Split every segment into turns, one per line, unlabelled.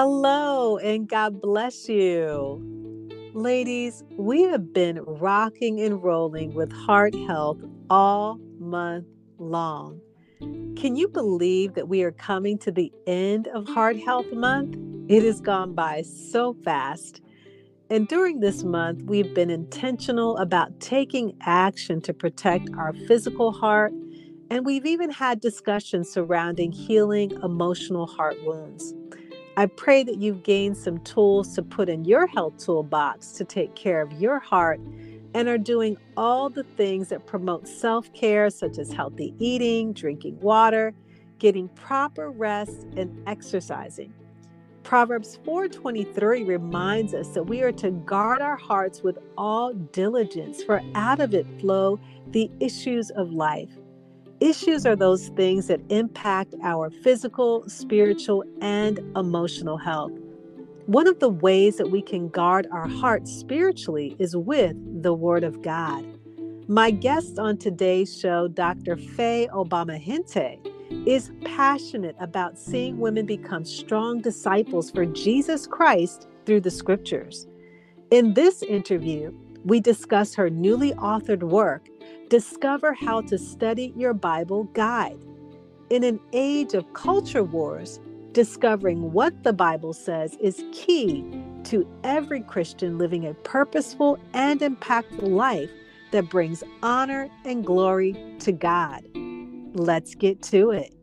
Hello, and God bless you. Ladies, we have been rocking and rolling with heart health all month long. Can you believe that we are coming to the end of Heart Health Month? It has gone by so fast. And during this month, we've been intentional about taking action to protect our physical heart, and we've even had discussions surrounding healing emotional heart wounds. I pray that you've gained some tools to put in your health toolbox to take care of your heart and are doing all the things that promote self care, such as healthy eating, drinking water, getting proper rest, and exercising. Proverbs 4:23 reminds us that we are to guard our hearts with all diligence, for out of it flow the issues of life. Issues are those things that impact our physical, spiritual, and emotional health. One of the ways that we can guard our hearts spiritually is with the Word of God. My guest on today's show, Dr. Faye Obama Hinte, is passionate about seeing women become strong disciples for Jesus Christ through the scriptures. In this interview, we discuss her newly authored work, Discover How to Study Your Bible Guide. In an age of culture wars, discovering what the Bible says is key to every Christian living a purposeful and impactful life that brings honor and glory to God. Let's get to it.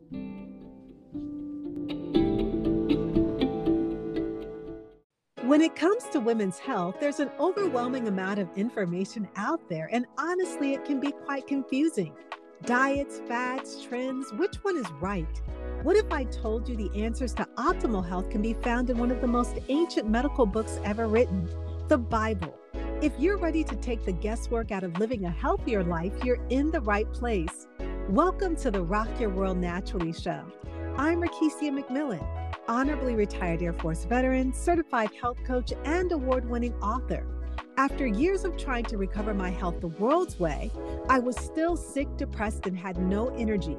When it comes to women's health, there's an overwhelming amount of information out there, and honestly, it can be quite confusing. Diets, fads, trends, which one is right? What if I told you the answers to optimal health can be found in one of the most ancient medical books ever written, the Bible? If you're ready to take the guesswork out of living a healthier life, you're in the right place. Welcome to the Rock Your World Naturally show. I'm Rakesia McMillan honorably retired Air Force veteran, certified health coach, and award winning author. After years of trying to recover my health the world's way, I was still sick, depressed, and had no energy.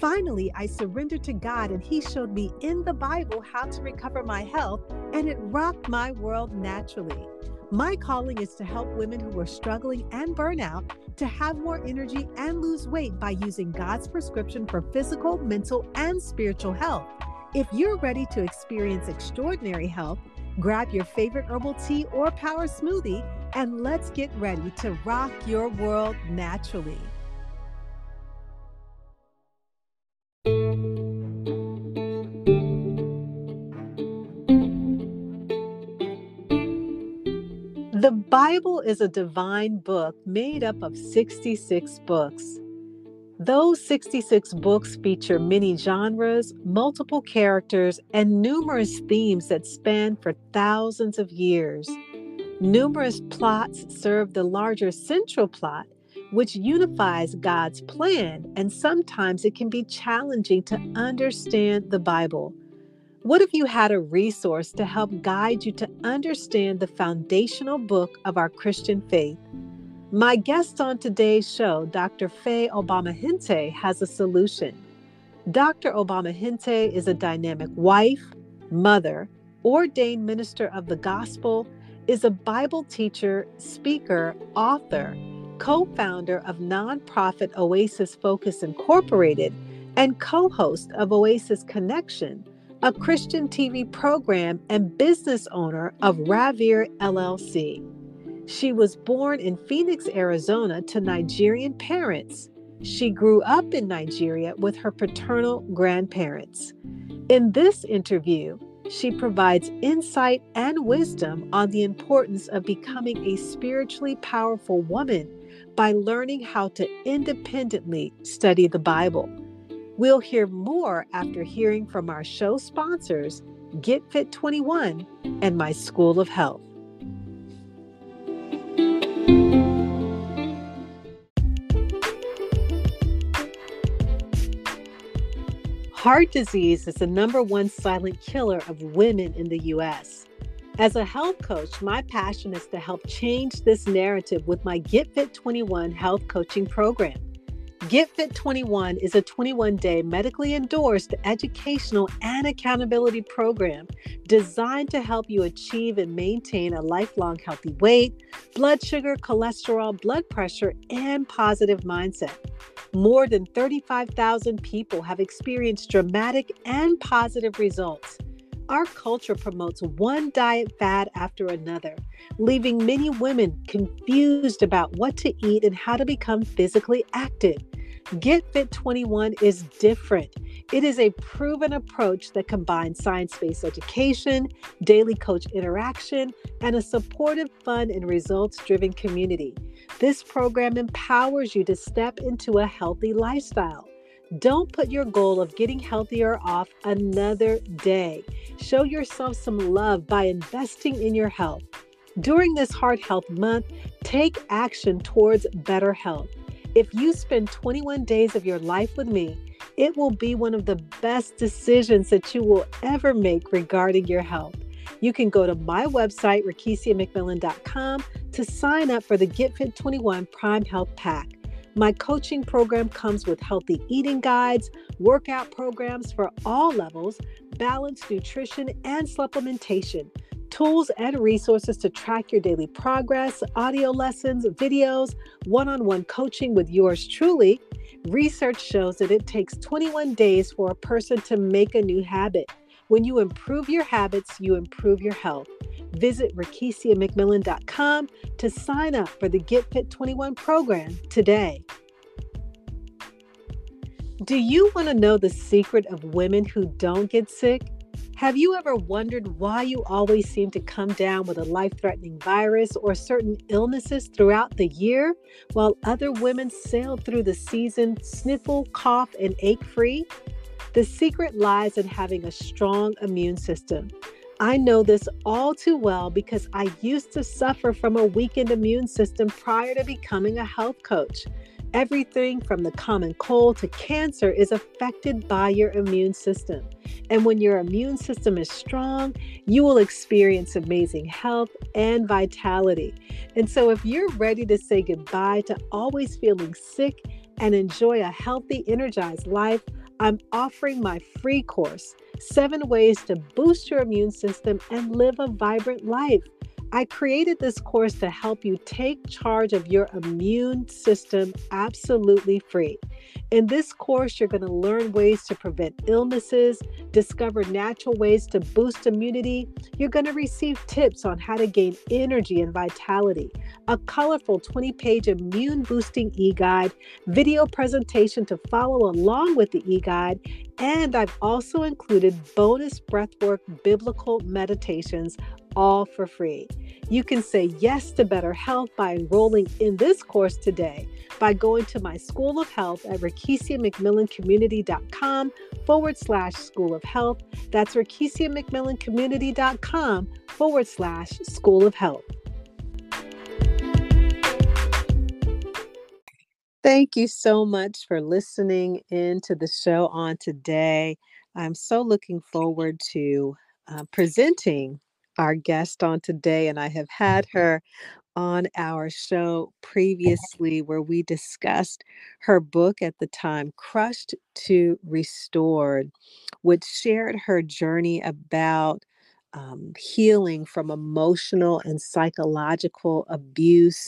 Finally, I surrendered to God, and He showed me in the Bible how to recover my health, and it rocked my world naturally. My calling is to help women who are struggling and burnout to have more energy and lose weight by using God's prescription for physical, mental, and spiritual health. If you're ready to experience extraordinary health, grab your favorite herbal tea or power smoothie and let's get ready to rock your world naturally. The Bible is a divine book made up of 66 books. Those 66 books feature many genres, multiple characters, and numerous themes that span for thousands of years. Numerous plots serve the larger central plot, which unifies God's plan, and sometimes it can be challenging to understand the Bible. What if you had a resource to help guide you to understand the foundational book of our Christian faith? My guest on today's show, Dr. Faye Obama Hinte, has a solution. Dr. Obama Hinte is a dynamic wife, mother, ordained minister of the gospel, is a Bible teacher, speaker, author, co founder of nonprofit Oasis Focus Incorporated, and co host of Oasis Connection, a Christian TV program, and business owner of Ravir LLC. She was born in Phoenix, Arizona to Nigerian parents. She grew up in Nigeria with her paternal grandparents. In this interview, she provides insight and wisdom on the importance of becoming a spiritually powerful woman by learning how to independently study the Bible. We'll hear more after hearing from our show sponsors, Get Fit 21 and My School of Health. Heart disease is the number one silent killer of women in the U.S. As a health coach, my passion is to help change this narrative with my Get Fit 21 health coaching program. Get Fit 21 is a 21 day medically endorsed educational and accountability program designed to help you achieve and maintain a lifelong healthy weight, blood sugar, cholesterol, blood pressure, and positive mindset. More than 35,000 people have experienced dramatic and positive results. Our culture promotes one diet fad after another, leaving many women confused about what to eat and how to become physically active. Get Fit 21 is different. It is a proven approach that combines science based education, daily coach interaction, and a supportive, fun, and results driven community. This program empowers you to step into a healthy lifestyle. Don't put your goal of getting healthier off another day. Show yourself some love by investing in your health. During this Heart Health Month, take action towards better health. If you spend 21 days of your life with me, it will be one of the best decisions that you will ever make regarding your health. You can go to my website, rakesiamcmillan.com, to sign up for the Get Fit 21 Prime Health Pack. My coaching program comes with healthy eating guides, workout programs for all levels, balanced nutrition, and supplementation, tools and resources to track your daily progress, audio lessons, videos, one on one coaching with yours truly. Research shows that it takes 21 days for a person to make a new habit. When you improve your habits, you improve your health. Visit RakesiaMcMillan.com to sign up for the Get Fit 21 program today. Do you want to know the secret of women who don't get sick? Have you ever wondered why you always seem to come down with a life threatening virus or certain illnesses throughout the year, while other women sail through the season sniffle, cough, and ache free? The secret lies in having a strong immune system. I know this all too well because I used to suffer from a weakened immune system prior to becoming a health coach. Everything from the common cold to cancer is affected by your immune system. And when your immune system is strong, you will experience amazing health and vitality. And so, if you're ready to say goodbye to always feeling sick and enjoy a healthy, energized life, I'm offering my free course Seven Ways to Boost Your Immune System and Live a Vibrant Life. I created this course to help you take charge of your immune system absolutely free. In this course, you're going to learn ways to prevent illnesses, discover natural ways to boost immunity. You're going to receive tips on how to gain energy and vitality, a colorful 20 page immune boosting e guide, video presentation to follow along with the e guide, and I've also included bonus breathwork biblical meditations all for free. You can say yes to better health by enrolling in this course today by going to my School of Health at RakesiaMcMillanCommunity.com forward slash School of Health. That's RakesiaMcMillanCommunity.com forward slash School of Health. Thank you so much for listening in to the show on today. I'm so looking forward to uh, presenting our guest on today, and I have had her on our show previously where we discussed her book at the time, Crushed to Restored, which shared her journey about um, healing from emotional and psychological abuse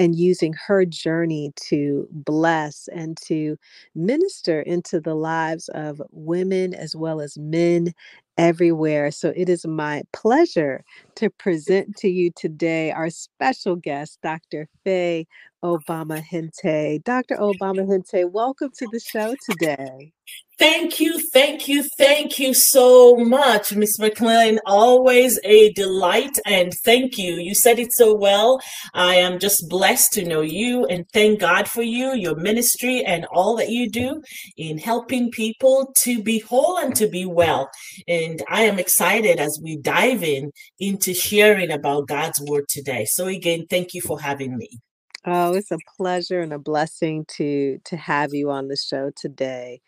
and using her journey to bless and to minister into the lives of women as well as men everywhere. So it is my pleasure to present to you today our special guest, Dr. Faye Obama Hinte. Dr. Obama Hinte, welcome to the show today.
Thank you, thank you, thank you so much, Miss McLean. Always a delight and thank you. You said it so well. I am just blessed to know you and thank God for you, your ministry, and all that you do in helping people to be whole and to be well. And I am excited as we dive in into sharing about God's word today. So again, thank you for having me.
Oh, it's a pleasure and a blessing to to have you on the show today.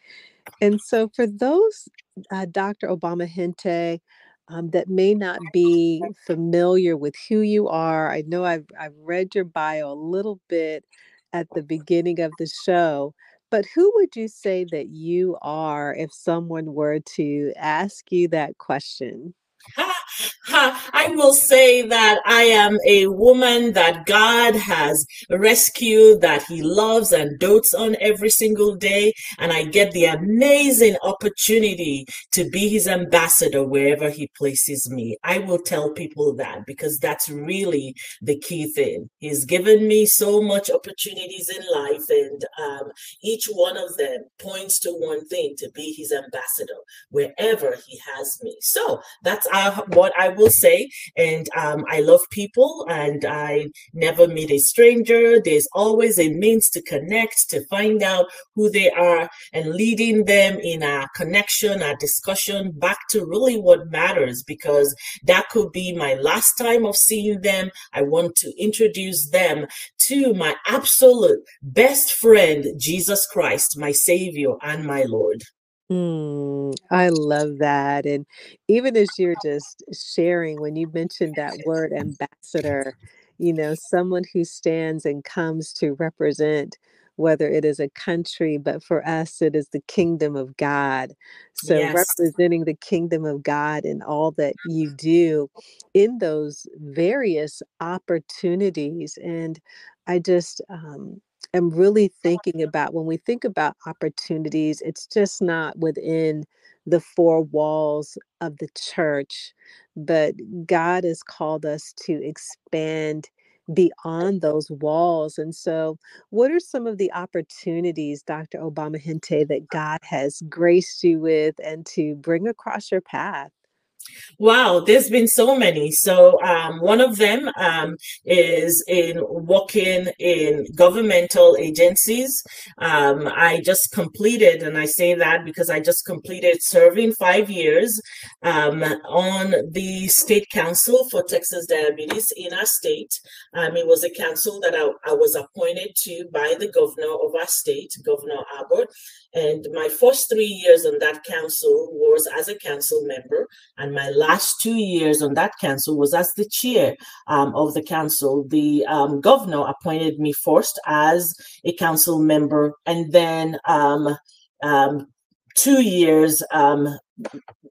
And so, for those, uh, Dr. Obama Hinte, um, that may not be familiar with who you are, I know I've, I've read your bio a little bit at the beginning of the show, But who would you say that you are if someone were to ask you that question?
I will say that I am a woman that God has rescued, that He loves and dotes on every single day. And I get the amazing opportunity to be His ambassador wherever He places me. I will tell people that because that's really the key thing. He's given me so much opportunities in life, and um, each one of them points to one thing to be His ambassador wherever He has me. So that's uh, what I will say. And um, I love people and I never meet a stranger. There's always a means to connect, to find out who they are and leading them in a connection, a discussion back to really what matters because that could be my last time of seeing them. I want to introduce them to my absolute best friend, Jesus Christ, my Savior and my Lord.
Mm, I love that. And even as you're just sharing, when you mentioned that word ambassador, you know, someone who stands and comes to represent whether it is a country, but for us, it is the kingdom of God. So,
Yes.
representing the kingdom of God in all that you do in those various opportunities. And I just um, am really thinking about when we think about opportunities, it's just not within the four walls of the church, but God has called us to expand beyond those walls. And so, what are some of the opportunities, Dr. Obama Hinte, that God has graced you with and to bring across your path?
Wow, there's been so many. So um, one of them um, is in working in governmental agencies. Um, I just completed, and I say that because I just completed serving five years um, on the state council for Texas Diabetes in our state. Um, it was a council that I, I was appointed to by the governor of our state, Governor Abbott. And my first three years on that council was as a council member, and my last two years on that council was as the chair um, of the council. The um, governor appointed me first as a council member, and then um, um two years um,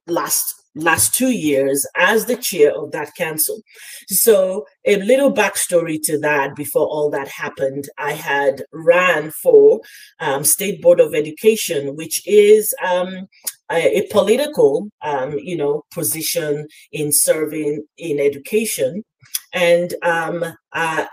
last last two years as the chair of that council. So a little backstory to that before all that happened, I had ran for um, State Board of Education, which is um, a, political, um, you know, position in serving in education. And um, uh,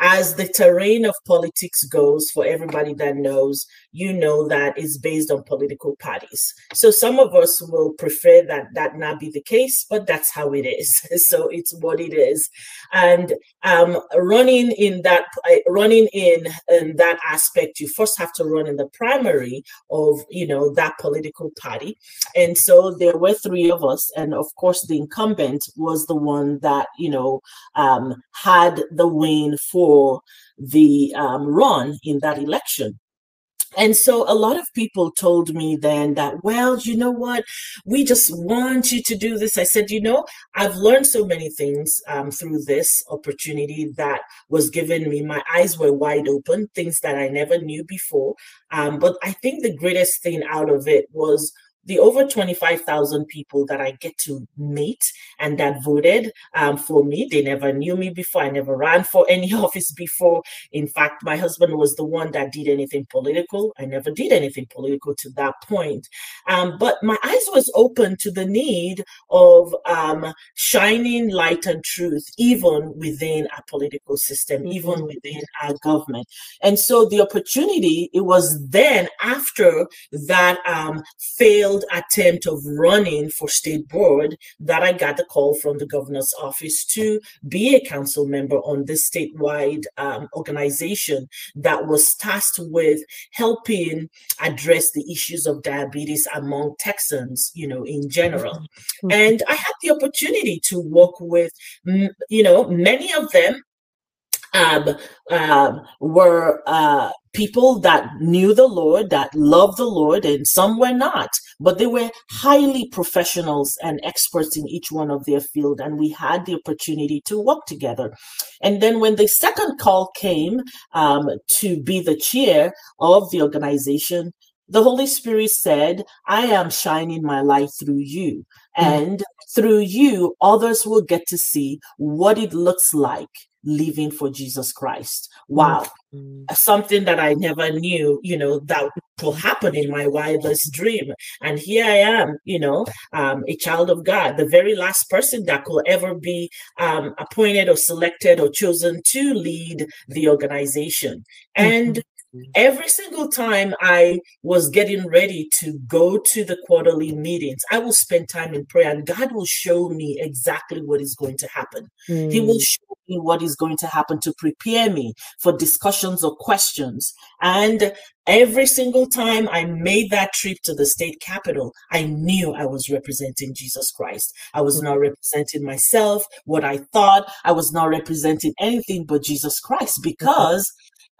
as the terrain of politics goes, for everybody that knows, you know that is based on political parties. So some of us will prefer that that not be the case, but that's how it is. So it's what it is. And um, running in that, running in, in that aspect, you first have to run in the primary of, you know, that political party. And so there were three of us. And of course, the incumbent was the one that, you know, um, had the win for the um, run in that election. And so a lot of people told me then that, well, you know what? We just want you to do this. I said, you know, I've learned so many things um, through this opportunity that was given me. My eyes were wide open, things that I never knew before. Um, but I think the greatest thing out of it was the over 25,000 people that I get to meet and that voted um, for me. They never knew me before. I never ran for any office before. In fact, my husband was the one that did anything political. I never did anything political to that point. Um, but my eyes was open to the need of um, shining light and truth, even within our political system, mm-hmm. even within our government. And so the opportunity, it was then after that um, failed failed attempt of running for state board that I got the call from the governor's office to be a council member on this statewide um, organization that was tasked with helping address the issues of diabetes among Texans, you know, in general. Mm-hmm. And I had the opportunity to work with, you know, many of them um, um, were uh, people that knew the Lord, that loved the Lord, and some were not, but they were highly professionals and experts in each one of their field, and we had the opportunity to work together. And then when the second call came um, to be the chair of the organization, the Holy Spirit said, I am shining my light through you. Mm-hmm. And through you, others will get to see what it looks like living for Jesus Christ. Wow. Mm-hmm. Something that I never knew, you know, that will happen in my wildest dream. And here I am, you know, um, a child of God, the very last person that could ever be um, appointed or selected or chosen to lead the organization. And mm-hmm every single time I was getting ready to go to the quarterly meetings, I will spend time in prayer and God will show me exactly what is going to happen. Mm. He will hmm. show me what is going to happen to prepare me for discussions or questions. And every single time I made that trip to the state capital, I knew I was representing Jesus Christ. I was not representing myself, what I thought. I was not representing anything but Jesus Christ because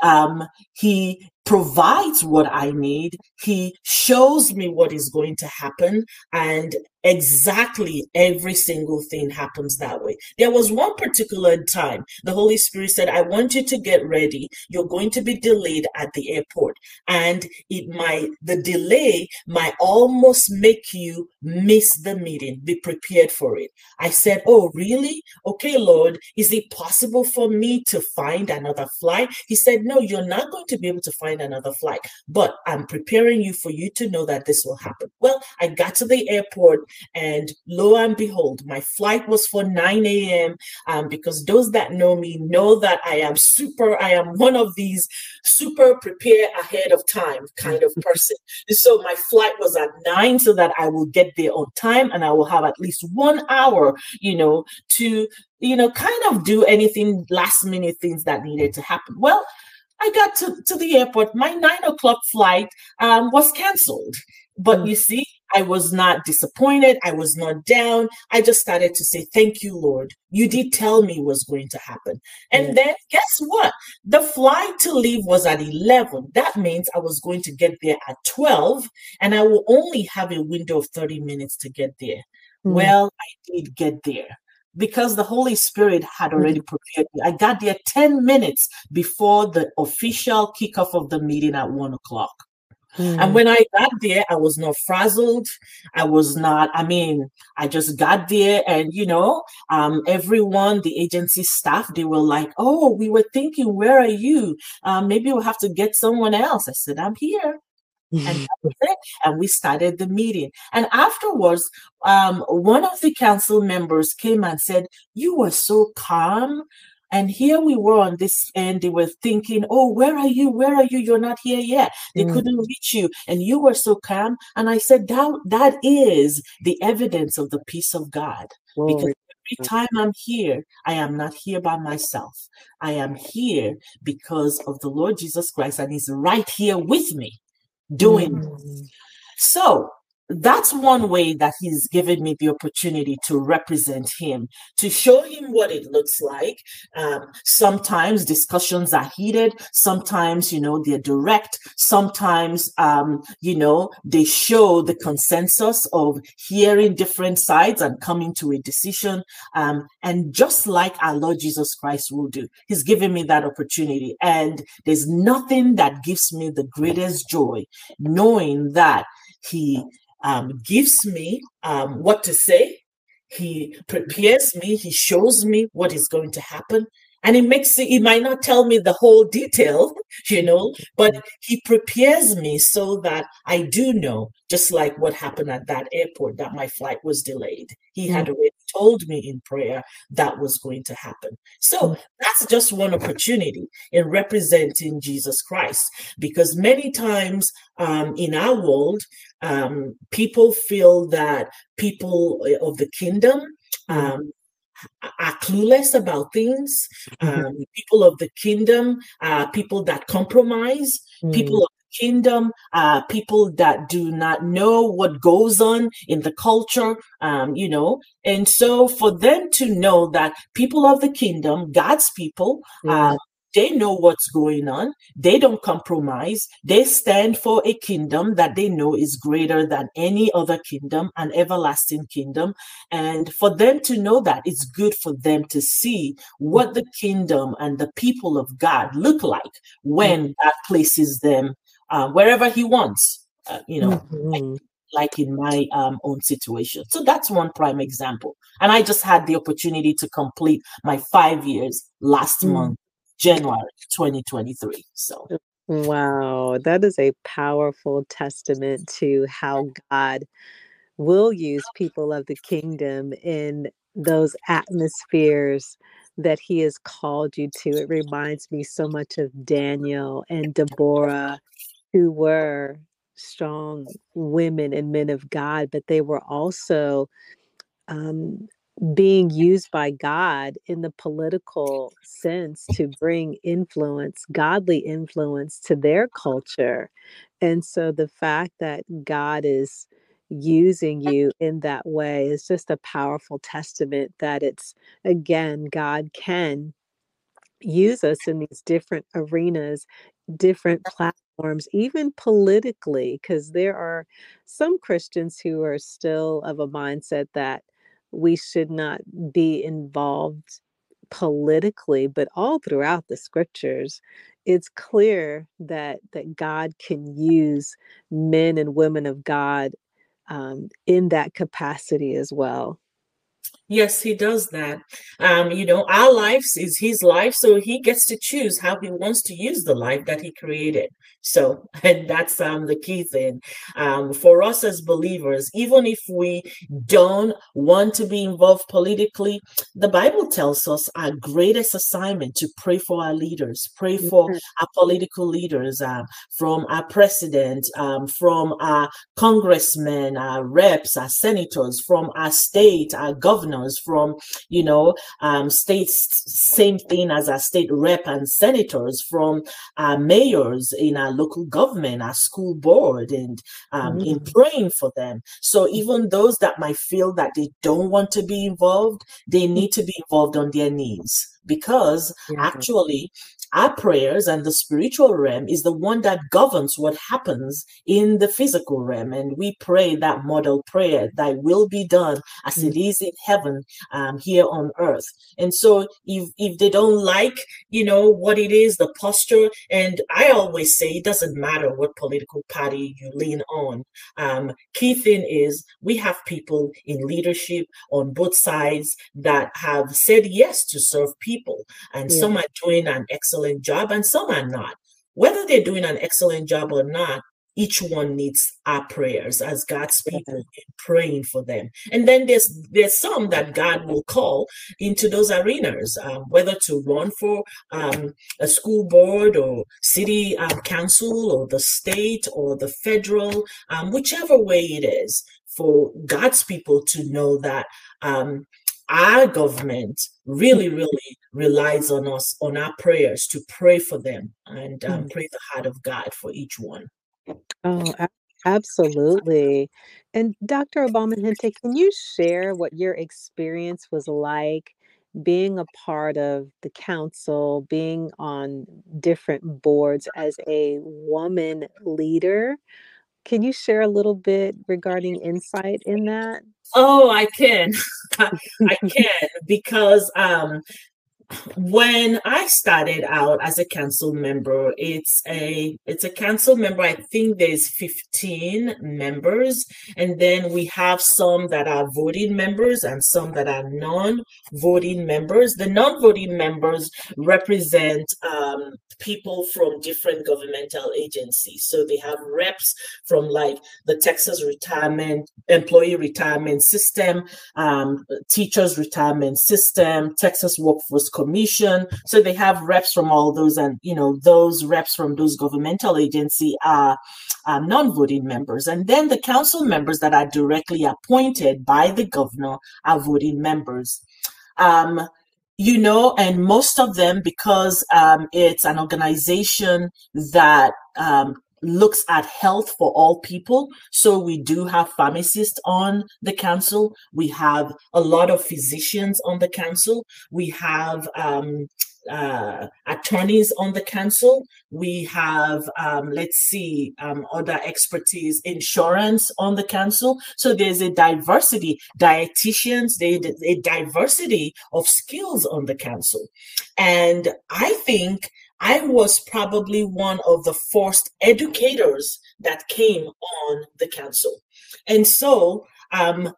um, he provides what I need. He shows me what is going to happen. And exactly every single thing happens that way. There was one particular time the Holy Spirit said, I want you to get ready. You're going to be delayed at the airport. And it might, the delay might almost make you miss the meeting. Be prepared for it. I said, Oh, really? Okay, Lord, is it possible for me to find another flight? He said, No, you're not going to be able to find another flight, but I'm preparing you for you to know that this will happen. Well, I got to the airport and lo and behold, my flight was for 9 a.m. Um, because those that know me know that I am super, I am one of these super prepare ahead of time kind of person. so my flight was at 9 so that I will get there on time and I will have at least one hour, you know, to you know, kind of do anything last minute things that needed to happen. Well, I got to, to the airport. My nine o'clock flight um, was canceled. But mm. you see, I was not disappointed. I was not down. I just started to say, Thank you, Lord. You did tell me was going to happen. And mm. then guess what? The flight to leave was at 11. That means I was going to get there at 12, and I will only have a window of 30 minutes to get there. Mm. Well, I did get there because the Holy Spirit had mm. already prepared me. I got there 10 minutes before the official kickoff of the meeting at one o'clock. Mm. And when I got there, I was not frazzled. I was not, I mean, I just got there and, you know, um, everyone, the agency staff, they were like, oh, we were thinking, where are you? Um, maybe we'll have to get someone else. I said, I'm here. and and we started the meeting and afterwards um, one of the council members came and said you were so calm and here we were on this end, they were thinking, Oh, where are you? Where are you? You're not here yet. They mm. couldn't reach you. And you were so calm. And I said, That, that is the evidence of the peace of God. Whoa. Because every time I'm here, I am not here by myself. I am here because of the Lord Jesus Christ, and He's right here with me doing mm. So that's one way that he's given me the opportunity to represent him, to show him what it looks like. Um, sometimes discussions are heated. Sometimes, you know, they're direct. Sometimes, um, you know, they show the consensus of hearing different sides and coming to a decision. Um, and just like our Lord Jesus Christ will do, he's given me that opportunity. And there's nothing that gives me the greatest joy knowing that he um, gives me um, what to say. He prepares me. He shows me what is going to happen. And he makes it, he might not tell me the whole detail, you know, but he prepares me so that I do know, just like what happened at that airport, that my flight was delayed. He had mm. already told me in prayer that was going to happen. So mm. that's just one opportunity in representing Jesus Christ, because many times um, in our world, um, people feel that people of the kingdom mm. um, are clueless about things. Mm-hmm. Um, people of the kingdom, uh, people that compromise, mm. people of kingdom uh, people that do not know what goes on in the culture, um, you know. And so for them to know that people of the kingdom, God's people,
Yeah.
uh, they know what's going on. They don't compromise. They stand for a kingdom that they know is greater than any other kingdom, an everlasting kingdom. And for them to know that, it's good for them to see what the kingdom and the people of God look like when God places them uh, wherever He wants. Uh, you know, like,
Mhm.
like in my um, own situation. So that's one prime example. And I just had the opportunity to complete my five years last
Mm.
month, January 2023. So,
Wow, that is a powerful testament to how God will use people of the kingdom in those atmospheres that he has called you to. It reminds me so much of Daniel and Deborah, who were strong women and men of God, but they were also um, being used by God in the political sense to bring influence, godly influence to their culture. And so the fact that God is using you in that way is just a powerful testament that it's, again, God can use us in these different arenas, different platforms, even politically, because there are some Christians who are still of a mindset that we should not be involved politically, but all throughout the scriptures, it's clear that that God can use men and women of God um, in that capacity as well.
Yes, he does that. Um, you know, our lives is his life, so he gets to choose how he wants to use the life that he created. So, and that's um, the key thing um, for us as believers. Even if we don't want to be involved politically, the Bible tells us our greatest assignment to pray for our leaders, pray for
Yes.
our political leaders, um, from our president, um, from our congressmen, our reps, our senators, from our state, our from you know um, states, same thing as our state rep and senators, from our mayors in our local government, our school board, and um, in
Mm.
praying for them. So even those that might feel that they don't want to be involved, they need to be involved on their knees because
Yeah.
actually our prayers and the spiritual realm is the one that governs what happens in the physical realm and we pray that model prayer thy will be done as
Mm.
it is in heaven um, here on earth and so if if they don't like you know what it is the posture and i always say it doesn't matter what political party you lean on um, key thing is we have people in leadership on both sides that have said yes to serve people and
Yeah.
some are doing an excellent job and some are not. Whether they're doing an excellent job or not each one needs our prayers as god's people in praying for them. And then there's there's some that god will call into those arenas um, whether to run for um, a school board or city um, council or the state or the federal um, whichever way it is for god's people to know that um, our government really, really relies on us, on our prayers to pray for them and um,
Mm.
pray the heart of God for each one.
Oh, absolutely. And Dr. Obama Hinte, can you share what your experience was like being a part of the council, being on different boards as a woman leader? Can you share a little bit regarding insight in that?
Oh, I can. I can because um, when I started out as a council member, it's a it's a council member. I think there's 15 members, and then we have some that are voting members and some that are non-voting members. The non-voting members represent um, people from different governmental agencies. So they have reps from like the Texas Retirement Employee Retirement System, um, Teachers Retirement System, Texas Workforce Commission. So they have reps from all those, and you know those reps from those governmental agency are um, non-voting members, and then the council members that are directly appointed by the governor are voting members. Um, you know, and most of them, because um, it's an organization that um, looks at health for all people. So we do have pharmacists on the council. We have a lot of physicians on the council. We have um, uh, attorneys on the council. We have, um, let's see, um, other expertise, insurance on the council. So there's a diversity, dietitians, there's a diversity of skills on the council. And I think I was probably one of the first educators that came on the council. And so, um,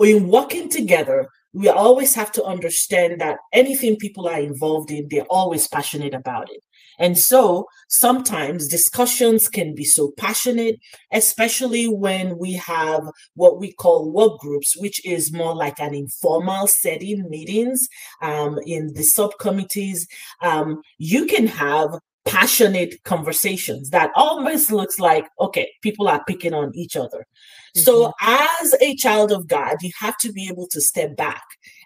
in working together, we always have to understand that anything people are involved in, they're always passionate about it. And so sometimes discussions can be so passionate, especially when we have what we call work groups, which is more like an informal setting meetings um, in the subcommittees. Um, you can have passionate conversations that almost looks like okay people are picking on each other mm-hmm. so as a child of god you have to be able to step back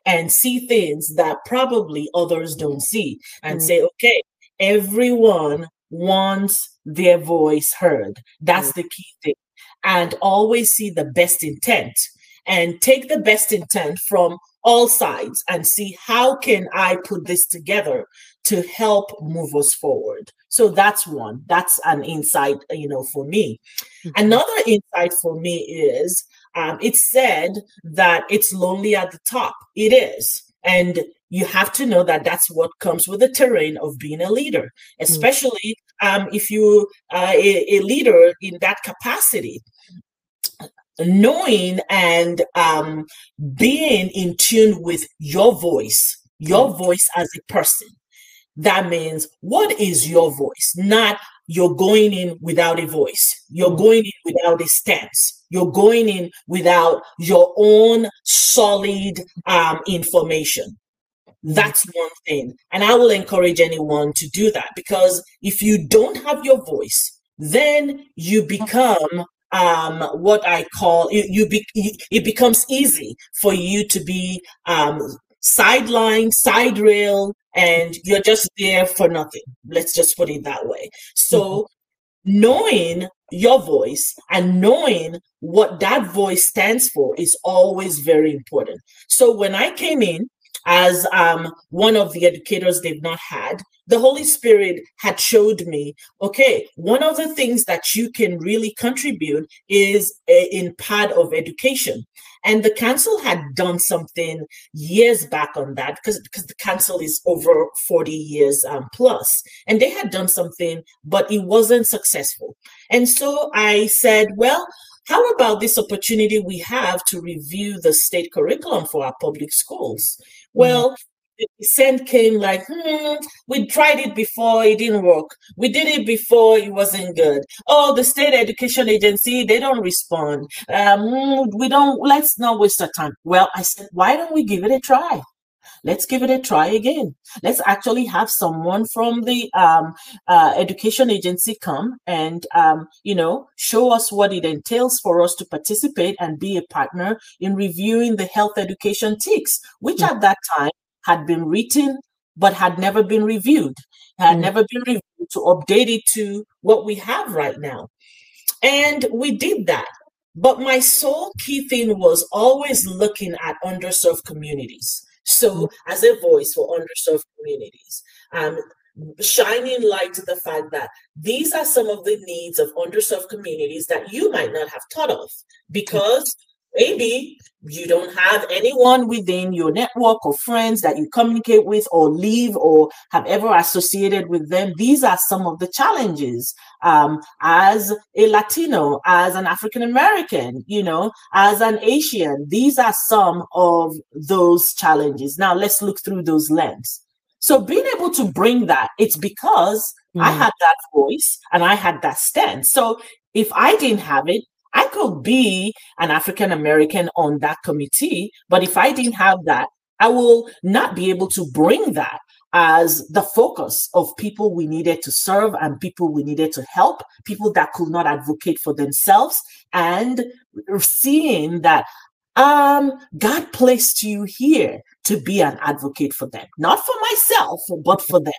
and see things that probably others don't see and mm-hmm. say okay everyone wants their voice heard. That's mm-hmm. the key thing. And always see the best intent. And take the best intent from all sides and see how can i put this together to help move us forward. So that's one. That's an insight you know for me. Mm-hmm. another insight for me is um, it's said that it's lonely at the top. It is and you have to know that that's what comes with the terrain of being a leader mm. especially mm-hmm. um, if you are a, a leader in that capacity knowing and um, being in tune with your voice, your mm. voice as a person. That means what is your voice? Not you're going in without a voice. You're mm. going in without a stance. You're going in without your own solid um, information. That's one thing. And I will encourage anyone to do that because if you don't have your voice, then you become um, what I call you, you be, it becomes easy for you to be um, sidelined, side rail, and you're just there for nothing. Let's just put it that way. So, mm-hmm. knowing your voice and knowing what that voice stands for is always very important. So, when I came in, as um, one of the educators they've not had, the Holy Spirit had showed me, okay, one of the things that you can really contribute is in part of education. And the council had done something years back on that because because the council is over 40 years um, plus, and they had done something, but it wasn't successful. And so I said, well, how about this opportunity we have to review the state curriculum for our public schools? Well, the dissent came like, hmm, we tried it before, it didn't work. We did it before, it wasn't good. Oh, the state education agency, they don't respond. Um, we don't, let's not waste our time. Well, I said, why don't we give it a try? Let's give it a try again. Let's actually have someone from the um, uh, education agency come and, um, you know, show us what it entails for us to participate and be a partner in reviewing the health education TEKS, which mm-hmm. at that time had been written but had never been reviewed, had mm-hmm. never been reviewed to update it to what we have right now. And we did that. But my sole key thing was always looking at underserved communities. So, mm-hmm. as a voice for underserved communities, um, shining light to the fact that these are some of the needs of underserved communities that you might not have thought of because maybe you don't have anyone within your network or friends that you communicate with or live or have ever associated with them. These are some of the challenges um, as a latino as an african american you know as an asian. These are some of those challenges. Now let's look through those lens. So being able to bring that it's because mm. i had that voice and i had that stance. So if i didn't have it I could be an African American on that committee, but if I didn't have that, I will not be able to bring that as the focus of people we needed to serve and people we needed to help, people that could not advocate for themselves, and seeing that um, God placed you here to be an advocate for them, not for myself, but for them,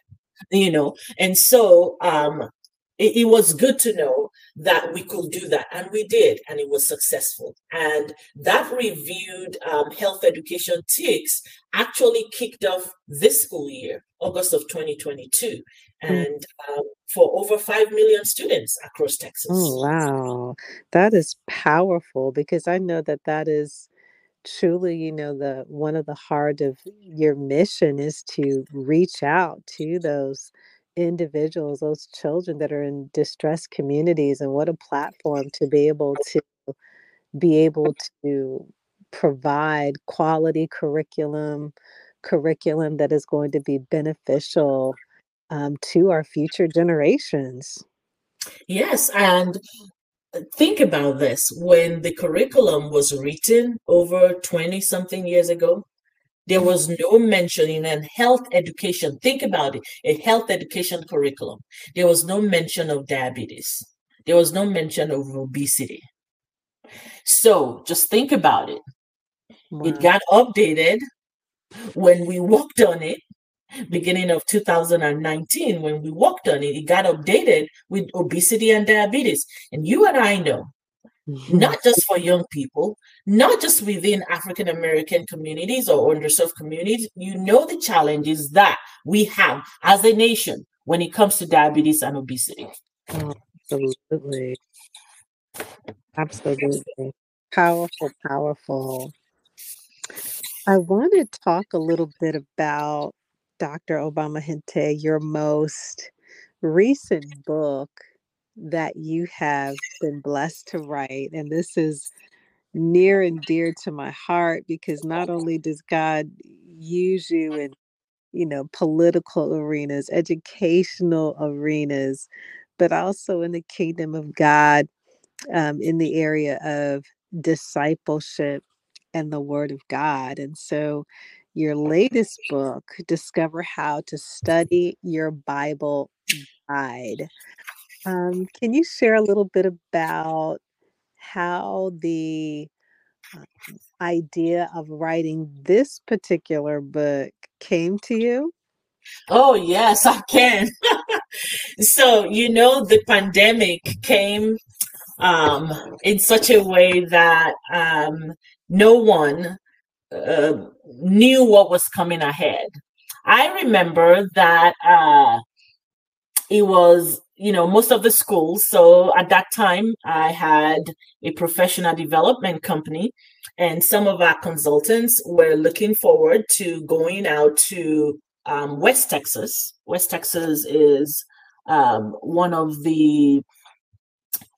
you know. And so um, it, it, was good to know that we could do that. And we did, and it was successful. And that reviewed um, health education TEKS actually kicked off this school year, August of 2022. Hmm. And um, for over 5 million students across Texas.
Oh, wow. That is powerful because I know that that is truly you know the one of the heart of your mission is to reach out to those individuals, those children that are in distressed communities, and what a platform to be able to be able to provide quality curriculum, curriculum that is going to be beneficial um, to our future generations.
Yes, and uh, think about this when the curriculum was written over 20 something years ago there was no mention in a health education. Think about it a health education curriculum. There was no mention of diabetes. There was no mention of obesity. So just think about it. Wow. It got updated when we worked on it, beginning of 2019. When we worked on it, it got updated with obesity and diabetes. And you and I know Mm-hmm. not just for young people, not just within African American communities or underserved communities. You know the challenges that we have as a nation when it comes to diabetes and obesity.
Oh, absolutely. Absolutely. Powerful, powerful. I want to talk a little bit about Dr. Obama Hinte, your most recent book that you have been blessed to write. And this is near and dear to my heart because not only does God use you in, you know, political arenas, educational arenas, but also in the kingdom of God um, in the area of discipleship and the word of God. And so your latest book, Discover How to Study Your Bible Guide. Um, can you share a little bit about how the um, idea of writing this particular book came to you?
Oh, yes, I can. so, you know, the pandemic came um, in such a way that um, no one uh, knew what was coming ahead. I remember that uh, it was you know most of the schools. So at that time i had a professional development company and some of our consultants were looking forward to going out to um, west texas. West texas is um, one of the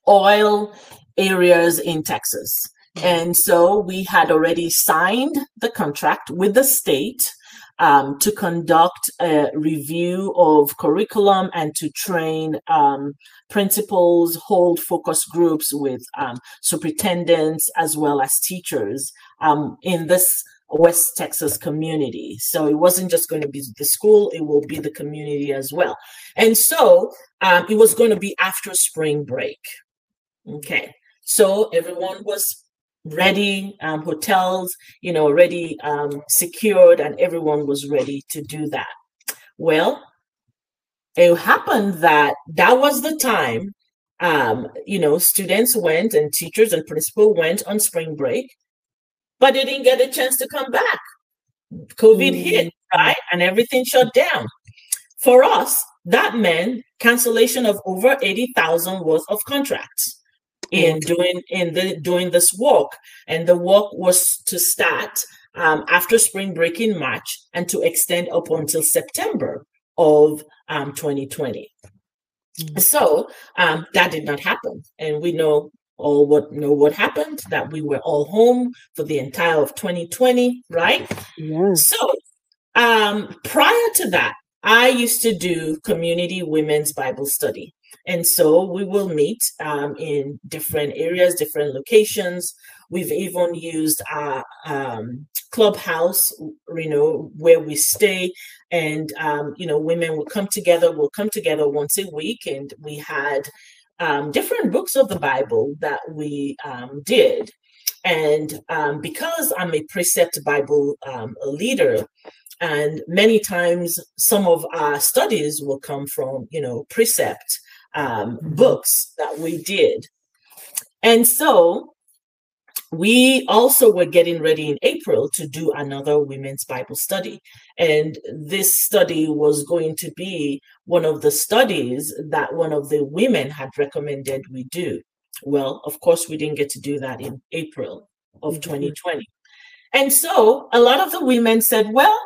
oil areas in texas. And so we had already signed the contract with the state um, to conduct a review of curriculum and to train um, principals, hold focus groups with um, superintendents as well as teachers um, in this West Texas community. So it wasn't just going to be the school, it will be the community as well. And so um, it was going to be after spring break. Okay. So everyone was ready, um, hotels, you know, already um, secured, and everyone was ready to do that. Well, it happened that that was the time, um, you know, students went and teachers and principal went on spring break, but they didn't get a chance to come back. COVID mm-hmm. hit, right? And everything shut down. For us, that meant cancellation of over 80,000 worth of contracts in doing in the doing this work and the work was to start um, after spring break in march and to extend up until september of um, 2020 mm-hmm. so um, that did not happen. And we know all what know what happened that we were all home for the entire of 2020 right?
Yeah.
so um prior to that i used to do community women's bible study and so we will meet um, in different areas, different locations. We've even used our um, clubhouse, you know, where we stay. And, um, you know, women will come together, we'll come together once a week. And we had um, different books of the Bible that we um, did. And um, because I'm a precept Bible leader, and many times some of our studies will come from, you know, precept um, books that we did. And so we also were getting ready in April to do another women's Bible study. And this study was going to be one of the studies that one of the women had recommended we do. Well, of course, we didn't get to do that in April of 2020. Mm-hmm. And so a lot of the women said, well,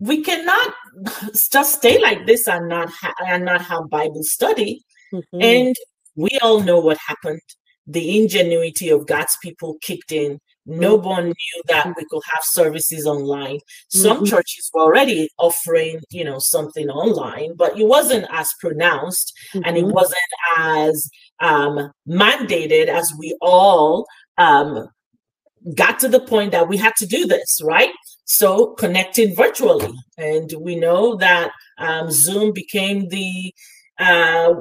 we cannot just stay like this and not ha- and not have Bible study. Mm-hmm. And we all know what happened the ingenuity of God's people kicked in. No mm-hmm. one knew that we could have services online. Some mm-hmm. churches were already offering, you know, something online, but it wasn't as pronounced and it mm-hmm. wasn't as um, mandated as we all um, got to the point that we had to do this, right? So connected virtually. And we know that um, Zoom became the uh,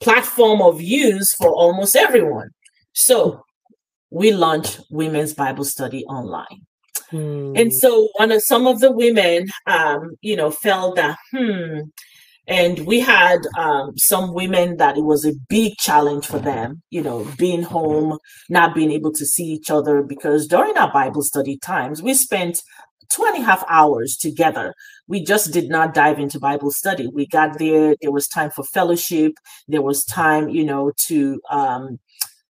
platform of use for almost everyone. So we launched Women's Bible Study online. Hmm. And so one of some of the women, um, you know, felt that, hmm, and we had um, some women that it was a big challenge for them, you know, being home, not being able to see each other because during our Bible study times, we spent two and a half hours together. We just did not dive into Bible study. We got there, there was time for fellowship, there was time, you know, to um,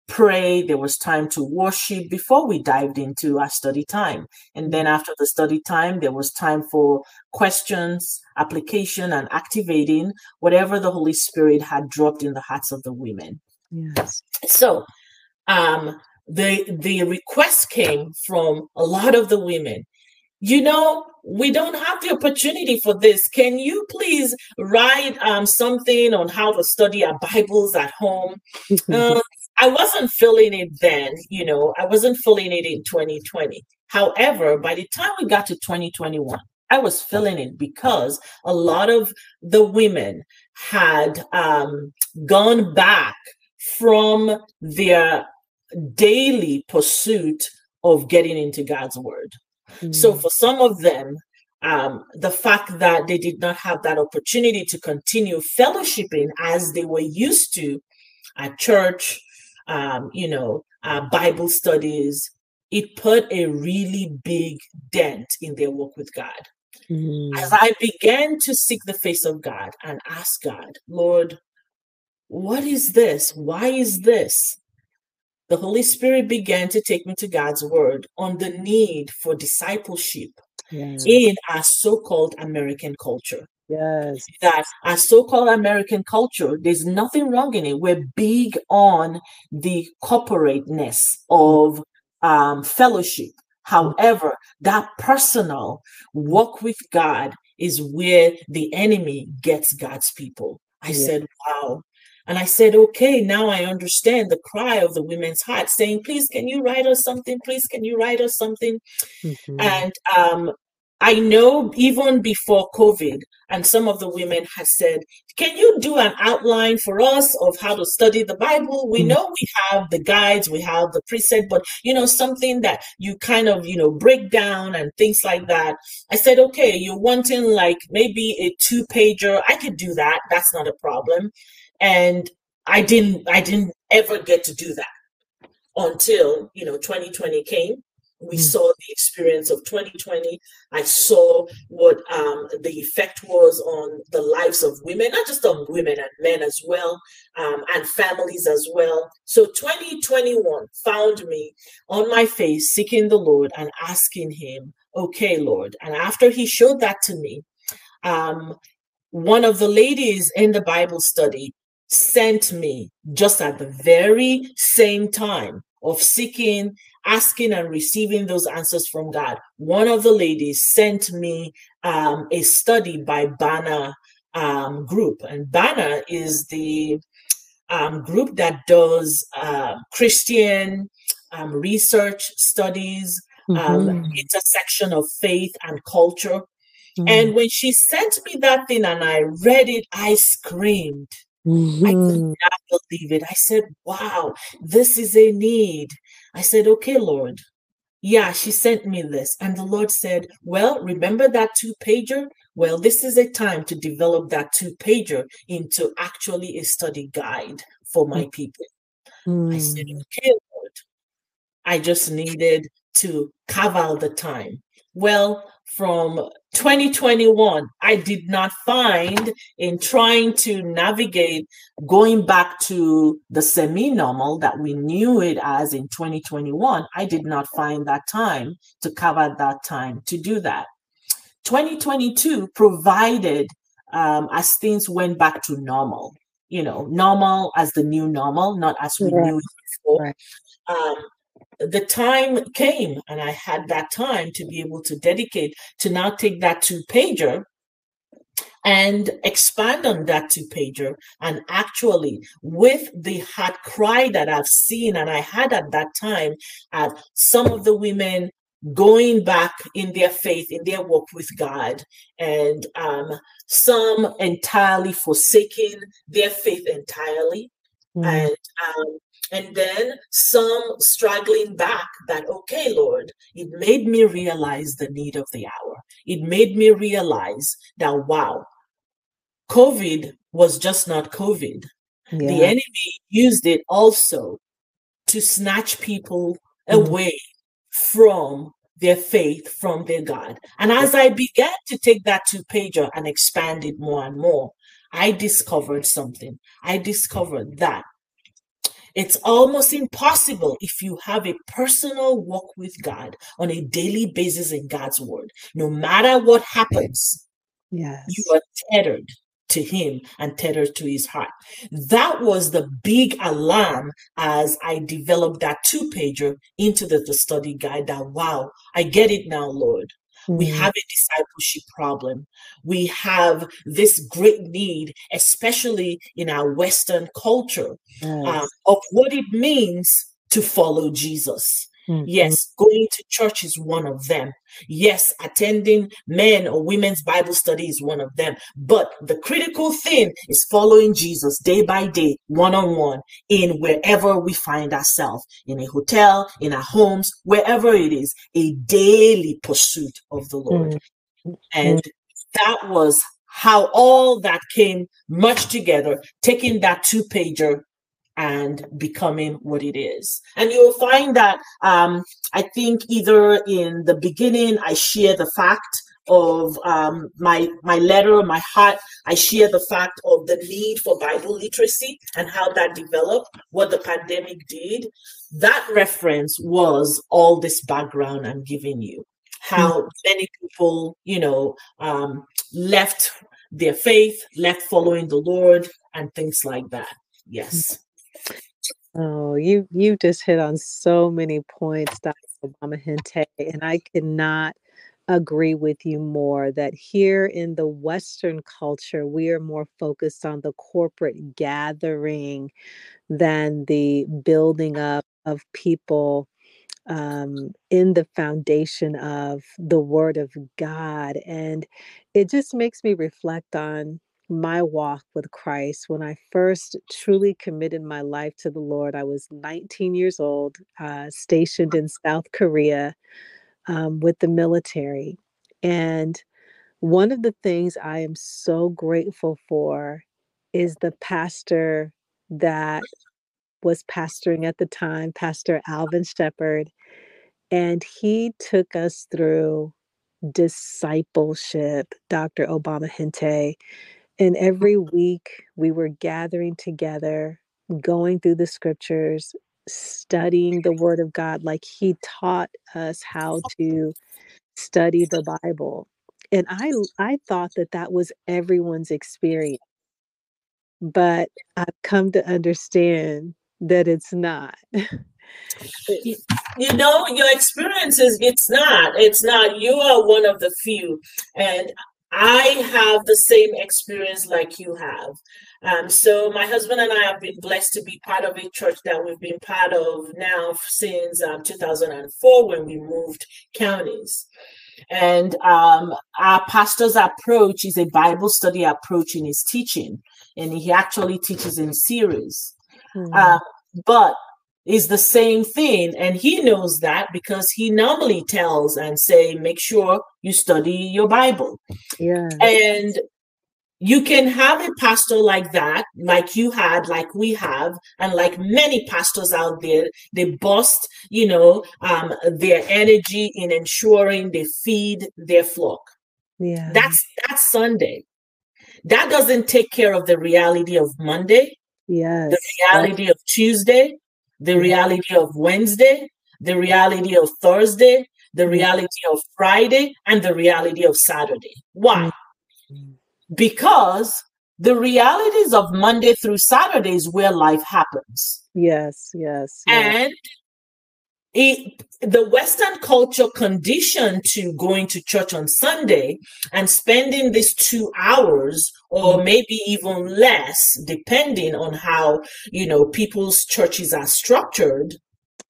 pray, there was time to worship before we dived into our study time. And then after the study time, there was time for questions, application, and activating whatever the Holy Spirit had dropped in the hearts of the women. Yes. So, um, the the request came from a lot of the women you know, we don't have the opportunity for this. Can you please write um, something on how to study our Bibles at home? uh, I wasn't feeling it then, you know, I wasn't feeling it in 2020. However, by the time we got to 2021, I was feeling it because a lot of the women had um, gone back from their daily pursuit of getting into God's word. So mm. for some of them, um, the fact that they did not have that opportunity to continue fellowshipping as they were used to at church, um, you know, uh, Bible studies, it put a really big dent in their walk with God. Mm. As I began to seek the face of God and ask God, Lord, what is this? Why is this? The Holy Spirit began to take me to God's word on the need for discipleship yes. in our so called American culture.
Yes.
That our so called American culture, there's nothing wrong in it. We're big on the corporateness of um, fellowship. However, that personal walk with God is where the enemy gets God's people. I yeah. said, wow, and I said, okay, now I understand the cry of the women's heart saying, please, can you write us something? Please, can you write us something? Mm-hmm. And um, I know even before COVID, and some of the women had said, Can you do an outline for us of how to study the Bible? We mm-hmm. know we have the guides, we have the precept, but you know, something that you kind of, you know, break down and things like that. I said, Okay, you're wanting like maybe a two pager. I could do that. That's not a problem and i didn't i didn't ever get to do that until you know 2020 came. We mm. saw the experience of 2020 i saw what um, the effect was on the lives of women not just on women and men as well um, and families as well. So 2021 found me on my face seeking the lord and asking him okay lord. And after he showed that to me um, one of the ladies in the bible study sent me just at the very same time of seeking, asking, and receiving those answers from God. One of the ladies sent me um, a study by Barna um, Group, and Barna is the um, group that does uh, Christian um, research studies, um, mm-hmm. intersection of faith and culture. Mm-hmm. And when she sent me that thing and I read it, I screamed. Mm-hmm. I could mm-hmm. not believe it. I said, wow, this is a need. I said, okay, Lord. Yeah, she sent me this. And the Lord said, well, remember that two pager? Well, this is a time to develop that two pager into actually a study guide for my people. Mm. I said, hmm. okay, Lord, I just needed to carve out the time. Well, from 2021, I did not find in trying to navigate going back to the semi normal that we knew it as in 2021. I did not find that time to cover that time to do that. 2022 provided um, as things went back to normal, you know, normal as the new normal, not as we knew it before. Right. Um, the time came and I had that time to be able to dedicate to now take that two pager and expand on that two pager. And actually, with the heart cry that I've seen and I had at that time, at some of the women going back in their faith, in their walk with God, and um, some entirely forsaking their faith entirely. Mm. And um, and then some struggling back that okay lord it made me realize the need of the hour. It made me realize that wow covid was just not covid. Yeah. the enemy used it also to snatch people mm-hmm. away from their faith from their god. And as i began to take that two pager and expand it more and more i discovered something. I discovered that it's almost impossible if you have a personal walk with God on a daily basis in God's word. No matter what happens,
yes.
you are tethered to him and tethered to his heart. That was the big alarm as I developed that two pager into the, the study guide that, wow, I get it now, Lord. We mm-hmm. have a discipleship problem. We have this great need, especially in our Western culture, yes. uh, of what it means to follow Jesus. Mm-hmm. Yes, going to church is one of them. Yes, attending men or women's Bible study is one of them. But the critical thing is following Jesus day by day, one on one, in wherever we find ourselves in a hotel, in our homes, wherever it is, a daily pursuit of the Lord. Mm-hmm. And that was how all that came much together, taking that two pager and becoming what it is. And you'll find that um, I think either in the beginning, I share the fact of um, my my letter, my heart. I share the fact of the need for Bible literacy and how that developed, what the pandemic did. That reference was all this background I'm giving you. How mm-hmm. many people, you know, um, left their faith, left following the Lord, and things like that. Yes.
Oh, you you just hit on so many points, Dr. Obama Hinte, and I cannot agree with you more that here in the Western culture, we are more focused on the corporate gathering than the building up of people um, in the foundation of the Word of God. And it just makes me reflect on my walk with Christ, when I first truly committed my life to the Lord, I was 19 years old, uh, stationed in South Korea um, with the military. And one of the things I am so grateful for is the pastor that was pastoring at the time, Pastor Alvin Shepard. And he took us through discipleship, Dr. Obama Hinte. And every week we were gathering together, going through the scriptures, studying the word of God like he taught us how to study the Bible. And I I thought that that was everyone's experience. But I've come to understand that it's not.
you know your experiences it's not it's not you are one of the few and I have the same experience like you have. Um, so my husband and I have been blessed to be part of a church that we've been part of now since um, 2004 when we moved counties. And um, our pastor's approach is a Bible study approach in his teaching, and he actually teaches in series. Mm-hmm. Uh, but is the same thing and he knows that because he normally tells and say make sure you study your bible
Yeah.
and you can have a pastor like that like you had like we have and like many pastors out there they bust you know um, their energy in ensuring they feed their flock
Yeah.
that's that's sunday that doesn't take care of the reality of monday
yes.
the reality of Tuesday, the reality of Wednesday, the reality of Thursday, the mm. reality of Friday, and the reality of Saturday. Why? Mm. Because the realities of Monday through Saturday is where life happens.
Yes. Yes. yes.
And it, the Western culture conditioned to going to church on Sunday and spending these two hours or mm-hmm. maybe even less, depending on how, you know, people's churches are structured.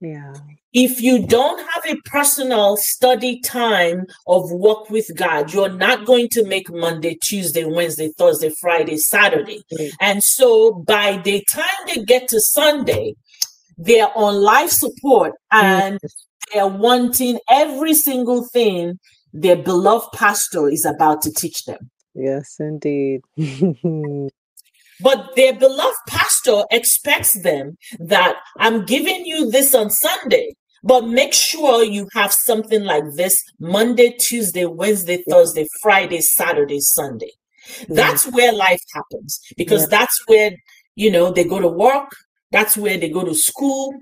yeah.
If you don't have a personal study time of work with God, you're not going to make Monday, Tuesday, Wednesday, Thursday, Friday, Saturday.
Right.
And so by the time they get to Sunday, they're on life support and they're wanting every single thing their beloved pastor is about to teach them.
Yes, indeed.
But their beloved pastor expects them that I'm giving you this on Sunday, but make sure you have something like this Monday, Tuesday, Wednesday, Thursday, Friday, Saturday, Sunday. That's where life happens because
Yeah.
that's where, you know, they go to work, that's where they go to school,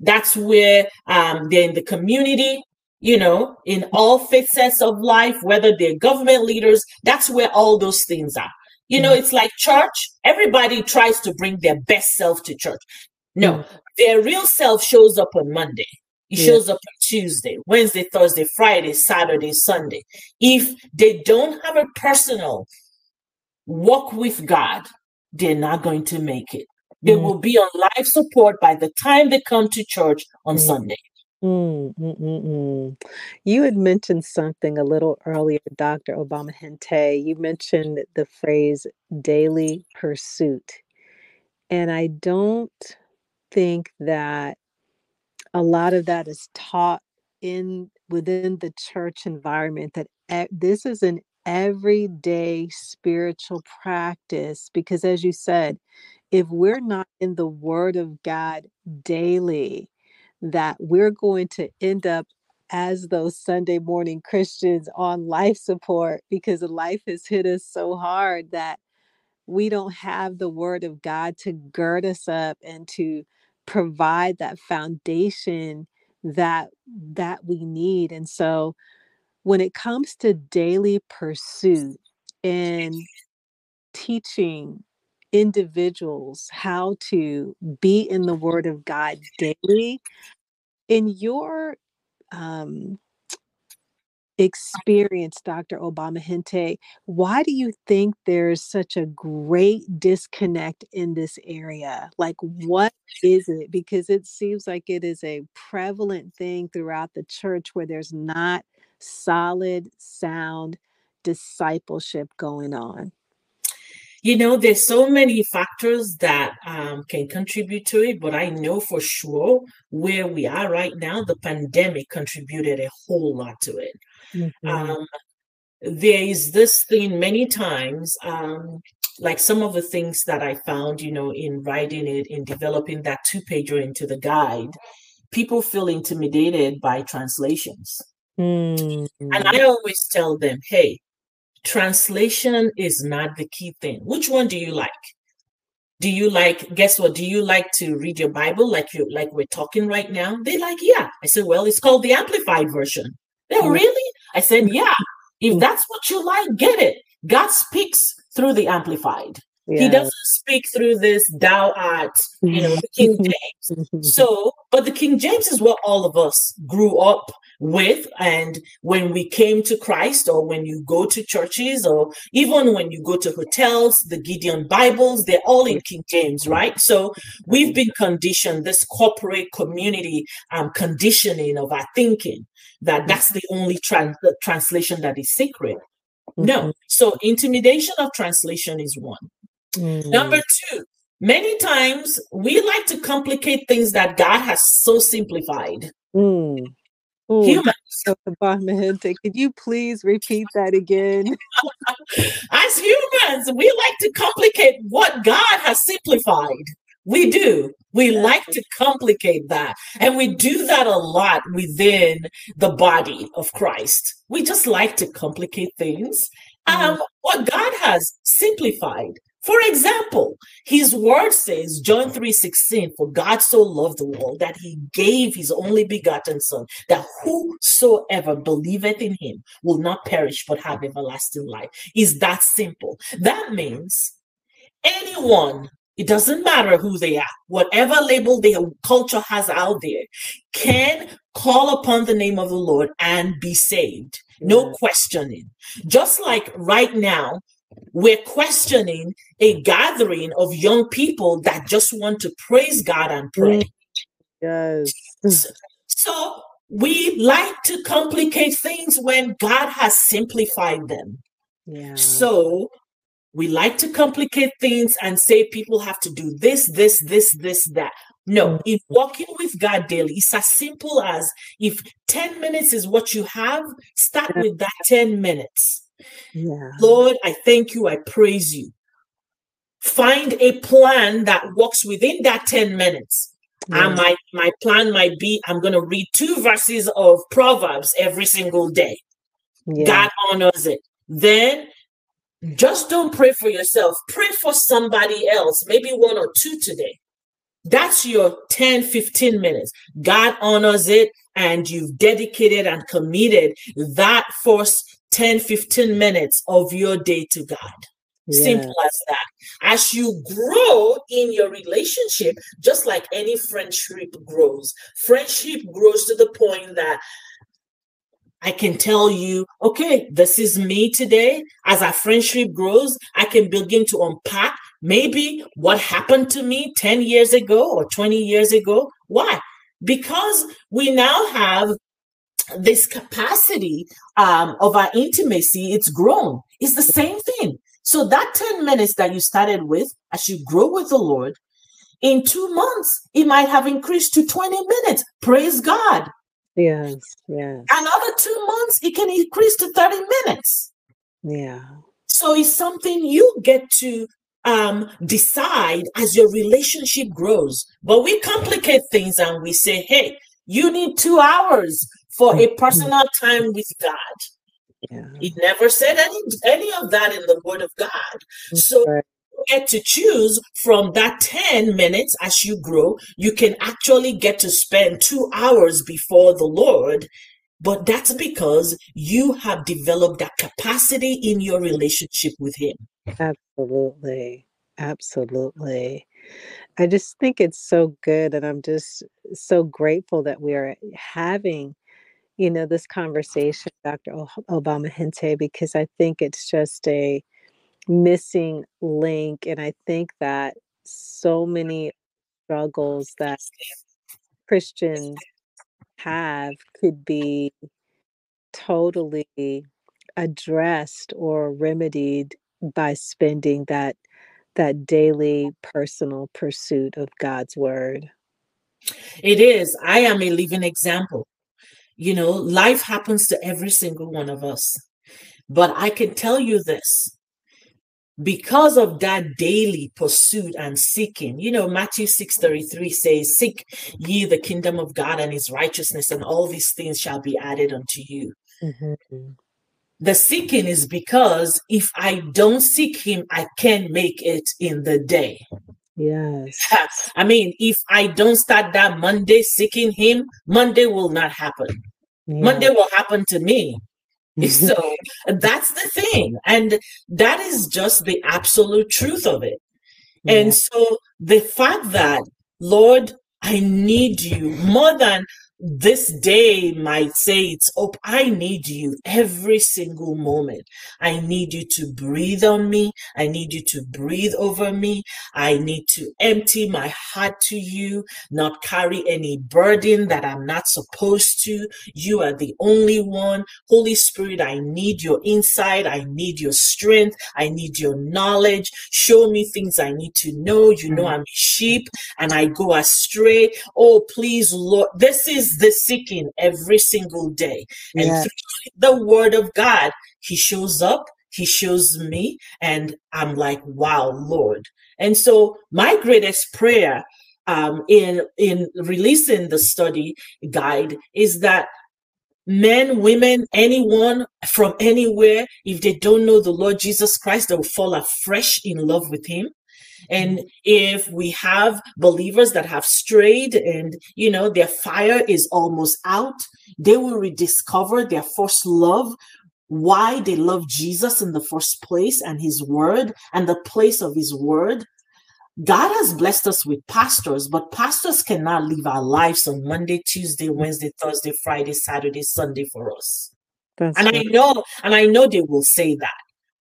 that's where um, they're in the community, you know, in all facets of life, whether they're government leaders, that's where all those things are. You know, it's like church, everybody tries to bring their best self to church. No,
Mm.
their real self shows up on Monday. It
Yeah.
shows up on Tuesday, Wednesday, Thursday, Friday, Saturday, Sunday. If they don't have a personal walk with God, they're not going to make it. They
Mm.
will be on life support by the time they come to church on
Mm.
Sunday.
Mm, mm, mm, mm. You had mentioned something a little earlier, Dr. Obama Hinte. You mentioned the phrase daily pursuit. And I don't think that a lot of that is taught in within the church environment that e- this is an everyday spiritual practice because as you said if we're not in the word of god daily that we're going to end up as those sunday morning christians on life support because life has hit us so hard that we don't have the word of God to gird us up and to provide that foundation that that we need. And so when it comes to daily pursuit and teaching individuals how to be in the word of God daily in your um experience, Dr. Obama Hinte, why do you think there's such a great disconnect in this area? Like, what is it? Because it seems like it is a prevalent thing throughout the church where there's not solid, sound discipleship going on.
You know, there's so many factors that um, can contribute to it, but I know for sure where we are right now, the pandemic contributed a whole lot to it.
Mhm.
Um, there is this thing many times, um, like some of the things that I found, you know, in writing it, in developing that two pager into the guide, people feel intimidated by translations.
Mm.
And I always tell them, hey, translation is not the key thing. Which one do you like? Do you like, guess what? Do you like to read your Bible like you like we're talking right now? They like, yeah. I said, well, it's called the amplified version. Oh,
Mm.
really? I said, yeah. If that's what you like, get it. God speaks through the amplified. He doesn't speak through this thou art, you know, the King mm-hmm. James. Mm-hmm. So, but the King James is what all of us grew up with. And when we came to Christ, or when you go to churches, or even when you go to hotels, the Gideon Bibles, they're all in King James, right? So we've been conditioned, this corporate community um, conditioning of our thinking, that mm-hmm. that's the only tran- the translation that is sacred. No. So intimidation of translation is one.
Mhm.
Number two, Many times we like to complicate things that God has so simplified.
Mm. Ooh,
Humans,
could you please repeat that again?
as humans, we like to complicate what God has simplified. We do. We like to complicate that. And we do that a lot within the body of Christ. We just like to complicate things. Um, what God has simplified. For example, his word says, John 3:16, for God so loved the world that he gave his only begotten son, that whosoever believeth in him will not perish but have everlasting life. Is that simple? That means anyone it doesn't matter who they are, whatever label their culture has out there, can call upon the name of the Lord and be saved. No questioning. Just like right now, we're questioning a gathering of young people that just want to praise God and pray.
Mm, yes.
So we like to complicate things when God has simplified them.
Yeah.
So we like to complicate things and say people have to do this, this, this, this, that. No, mm. in walking with God daily, it's as simple as if 10 minutes is what you have, start with that 10 minutes.
Yeah.
Lord, I thank you, I praise you. Find a plan that works within that 10 minutes. And my, my plan might be I'm going to read two verses of Proverbs every single day.
Yeah.
God honors it. Then just don't pray for yourself. Pray for somebody else, maybe one or two today. That's your 10, 15 minutes. God honors it, and you've dedicated and committed that first 10, 15 minutes of your day to God.
Yeah.
Simple as that. As you grow in your relationship, just like any friendship grows, friendship grows to the point that I can tell you, okay, this is me today. As our friendship grows, I can begin to unpack maybe what happened to me 10 years ago or 20 years ago. Why? Because we now have this capacity um, of our intimacy, it's grown. It's the same thing. So that 10 minutes that you started with, as you grow with the Lord, in two months, it might have increased to 20 minutes. Praise God.
Yes. Yes.
Another two months, it can increase to 30 minutes.
Yeah.
So it's something you get to um, decide as your relationship grows. But we complicate things and we say, hey, you need two hours for a mm-hmm. personal time with God.
Yeah.
It never said any, any of that in the Word of God. So
Right.
you get to choose from that 10 minutes as you grow. You can actually get to spend two hours before the Lord. But that's because you have developed that capacity in your relationship with Him.
Absolutely. Absolutely. I just think it's so good. And I'm just so grateful that we are having, you know, this conversation, Dr. Obama Hinte, because I think it's just a missing link. And I think that so many struggles that Christians have could be totally addressed or remedied by spending that that daily personal pursuit of God's word.
It is. I am a living example. You know, life happens to every single one of us. But I can tell you this because of that daily pursuit and seeking you know matthew 6:33 says seek ye the kingdom of god and his righteousness and all these things shall be added unto you
Mhm.
the seeking is because if i don't seek him i can't make it in the day
Yes.
i mean if i don't start that monday seeking him monday will not happen
Yeah.
monday will happen to me so that's the thing and that is just the absolute truth of it
Yeah.
and so the fact that lord i need you more than this day might say it's up. I need you every single moment. I need you to breathe on me. I need you to breathe over me. I need to empty my heart to you, not carry any burden that I'm not supposed to. You are the only one. Holy Spirit, I need your insight. I need your strength. I need your knowledge. Show me things I need to know. You know, mm. I'm a sheep and I go astray. Oh, please, Lord. This is the seeking every single day. And
Yeah.
through the word of God, he shows up, he shows me, and I'm like, wow, Lord. And so my greatest prayer um, in in releasing the study guide is that men, women, anyone from anywhere, if they don't know the Lord Jesus Christ, they will fall afresh in love with him. And mm-hmm. if we have believers that have strayed and, you know, their fire is almost out, they will rediscover their first love, why they love Jesus in the first place and his word and the place of his word. God has blessed us with pastors, but pastors cannot live our lives on Monday, Tuesday, Wednesday, Thursday, Friday, Saturday, Sunday for us.
That's
And I know, and I know they will say that.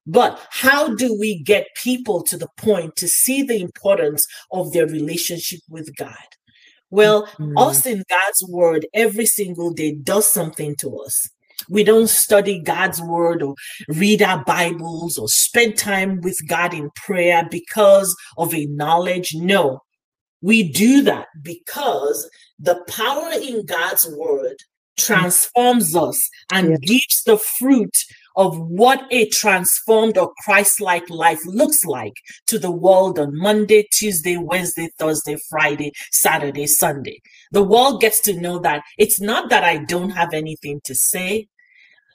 But how do we get people to the point to see the importance of their relationship with God? Well,
Mm.
us in God's word every single day does something to us. We don't study God's word or read our Bibles or spend time with God in prayer because of a knowledge. No, we do that because the power in God's word transforms us and
Yeah.
gives the fruit of what a transformed or Christ-like life looks like to the world on Monday, Tuesday, Wednesday, Thursday, Friday, Saturday, Sunday. The world gets to know that it's not that I don't have anything to say,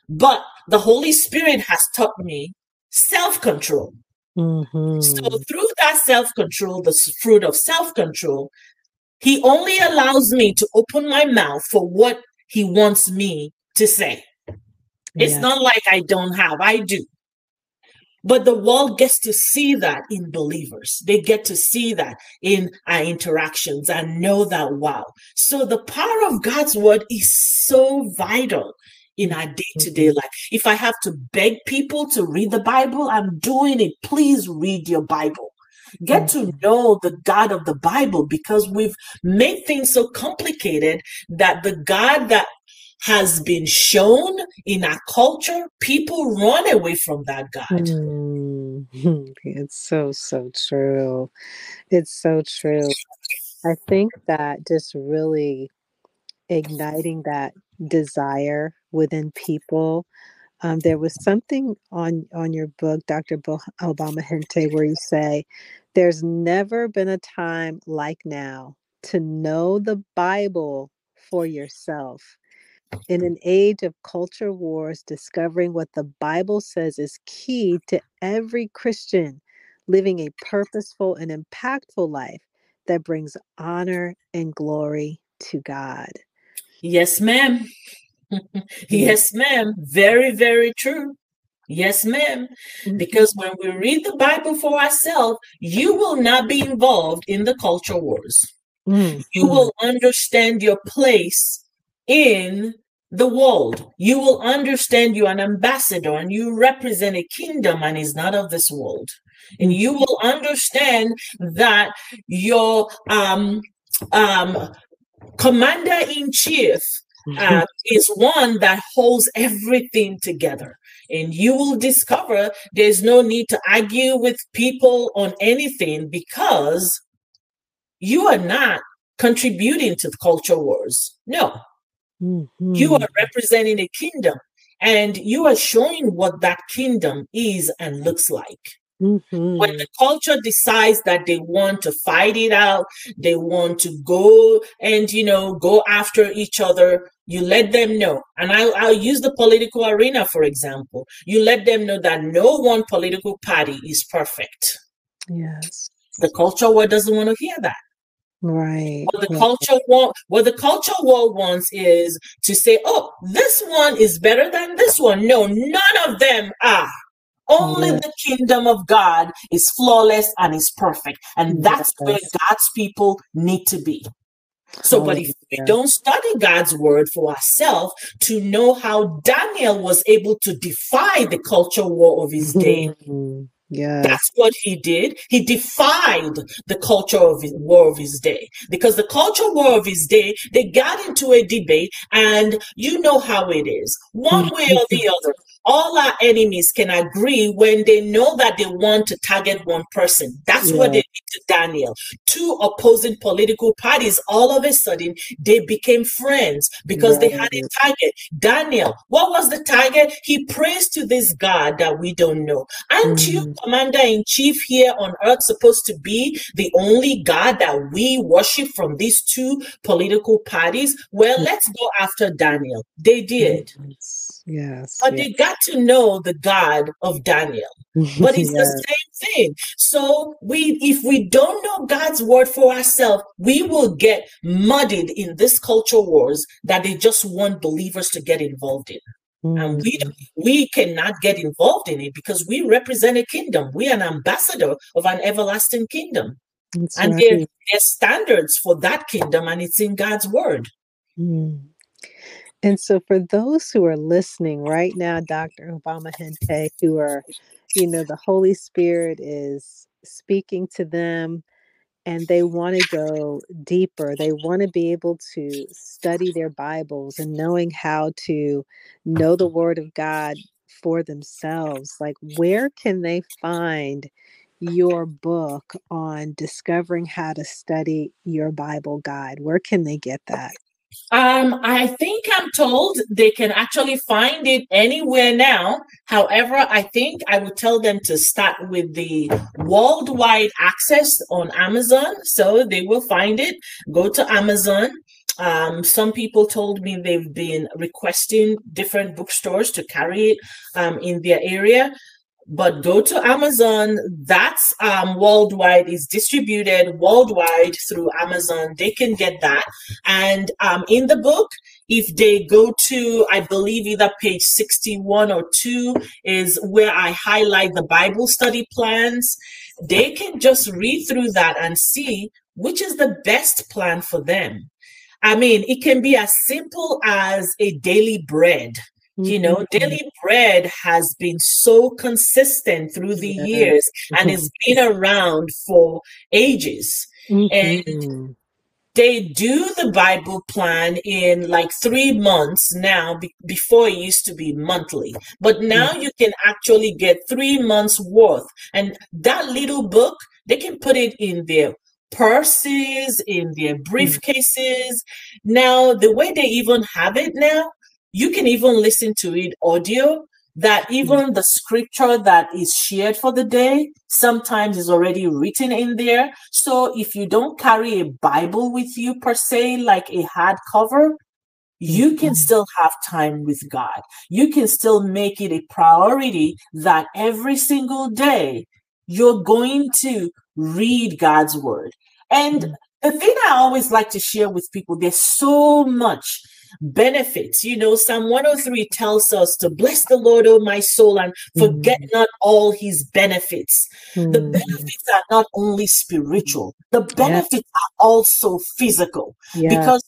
but the Holy Spirit has taught me self-control. So
Mhm.
through that self-control, the fruit of self-control, he only allows me to open my mouth for what he wants me to say. It's
Yeah.
not like I don't have, I do. But the world gets to see that in believers. They get to see that in our interactions and know that, wow. So the power of God's word is so vital in our day to day life. If I have to beg people to read the Bible, I'm doing it. Please read your Bible. Get to know the God of the Bible because we've made things so complicated that the God that has been shown in our culture, people run away from that God.
Mm. It's so, so true. It's so true. I think that just really igniting that desire within people. Um, there was something on on your book, Dr. Bo- Obama Hinte, where you say, "There's never been a time like now to know the Bible for yourself." In mm. an age of culture wars, discovering what the Bible says is key to every Christian living a purposeful and impactful life that brings honor and glory to God.
Yes, ma'am. yes, ma'am. Very, very true. Yes, ma'am.
Mhm.
Because when we read the Bible for ourselves, you will not be involved in the culture wars.
Mhm.
You will understand your place in the world. You will understand you're an ambassador and you represent a kingdom and is not of this world. And you will understand that your um um commander in chief uh, is one that holds everything together. And you will discover there's no need to argue with people on anything because you are not contributing to the culture wars. No, you
Mhm.
are representing a kingdom and you are showing what that kingdom is and looks like. When
Mhm.
the culture decides that they want to fight it out, they want to go and you know go after each other, you let them know. And I'll, I'll use the political arena for example. You let them know that no one political party is perfect.
Yes.
The culture war doesn't want to hear that.
Right.
What the culture war, what the culture war wants is to say, "Oh, this one is better than this one." No, none of them are. Only
Yeah.
the kingdom of God is flawless and is perfect, and that's where God's people need to be. So, but if we don't study God's word for ourselves to know how Daniel was able to defy the culture war of his day, mm-hmm.
Yeah.
that's what he did. He defied the culture of his war of his day because the culture war of his day, they got into a debate and you know how it is. One way or mm-hmm. the other, all our enemies can agree when they know that they want to target one person. That's what they did to Daniel. Two opposing political parties, all of a sudden, they became friends because they had a target. Daniel, what was the target? He prays to this God that we don't know. Aren't you,
Mhm.
commander in chief here on earth, supposed to be the only God that we worship from these two political parties? Well, let's go after Daniel. They did.
Yes. Yes.
But they got to know the God of Daniel. But it's
yes.
the same thing. So we if we don't know God's word for ourselves, we will get muddied in this culture wars that they just want believers to get involved in. And we
Mhm.
we cannot get involved in it because we represent a kingdom. We are an ambassador of an everlasting kingdom.
That's
And
right.
there's standards for that kingdom, and it's in God's word.
Mm. And so, for those who are listening right now, Dr. Obama Hinte, who are, you know, the Holy Spirit is speaking to them and they want to go deeper. They want to be able to study their Bibles and knowing how to know the Word of God for themselves. Like, where can they find your book on discovering how to study your Bible guide? Where can they get that?
Um, I think I'm told they can actually find it anywhere now. However, I think I would tell them to start with the worldwide access on Amazon. So they will find it. Go to Amazon. Um, some people told me they've been requesting different bookstores to carry it um, in their area but go to Amazon. That's um, worldwide. is distributed worldwide through Amazon. They can get that. And um, in the book, if they go to, I believe either page 61 or 2 is where I highlight the Bible study plans. They can just read through that and see which is the best plan for them. I mean, it can be as simple as a daily bread you know
Mhm.
daily bread has been so consistent through the
Yes.
years and it's been around for ages and
Mhm.
they do the bible plan in like three months now be- before it used to be monthly but now you can actually get three months worth and that little book they can put it in their purses in their briefcases now the way they even have it now you can even listen to it audio that even the scripture that is shared for the day sometimes is already written in there so if you don't carry a bible with you per se like a hardcover you can
Mhm.
still have time with god you can still make it a priority that every single day you're going to read god's word and
Mhm.
the thing i always like to share with people there's so much benefits. You know, Psalm 103 tells us to bless the Lord, oh my soul, and forget
Mhm.
not all his benefits. The
Mhm.
benefits are not only spiritual, the
Yeah.
benefits are also physical
Yeah.
because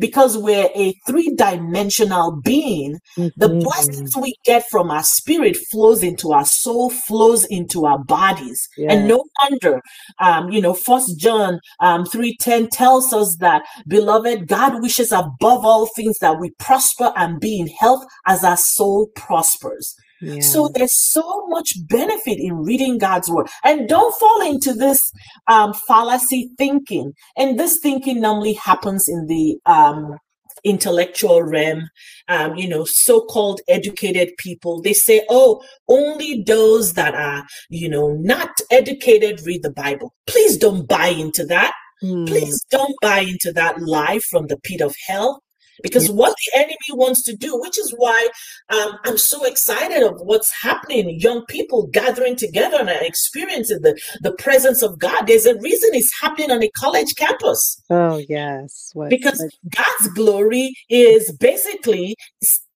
because we're a three-dimensional being the
Mhm.
blessings we get from our spirit flows into our soul flows into our bodies. And no wonder um you know first john um 310 tells us that beloved god wishes above all things that we prosper and be in health as our soul prospers
Yeah.
so there's so much benefit in reading God's word. And don't fall into this um, fallacy thinking. And this thinking normally happens in the um, intellectual realm. Um, you know, so-called educated people. They say, "Oh, only those that are, you know, not educated read the Bible." Please don't buy into that.
Mm.
Please don't buy into that lie from the pit of hell. Because what the enemy wants to do, which is why um, I'm so excited of what's happening, young people gathering together and experiencing the, the presence of God. There's a reason it's happening on a college campus
Oh yes. What,
because
what
God's glory is basically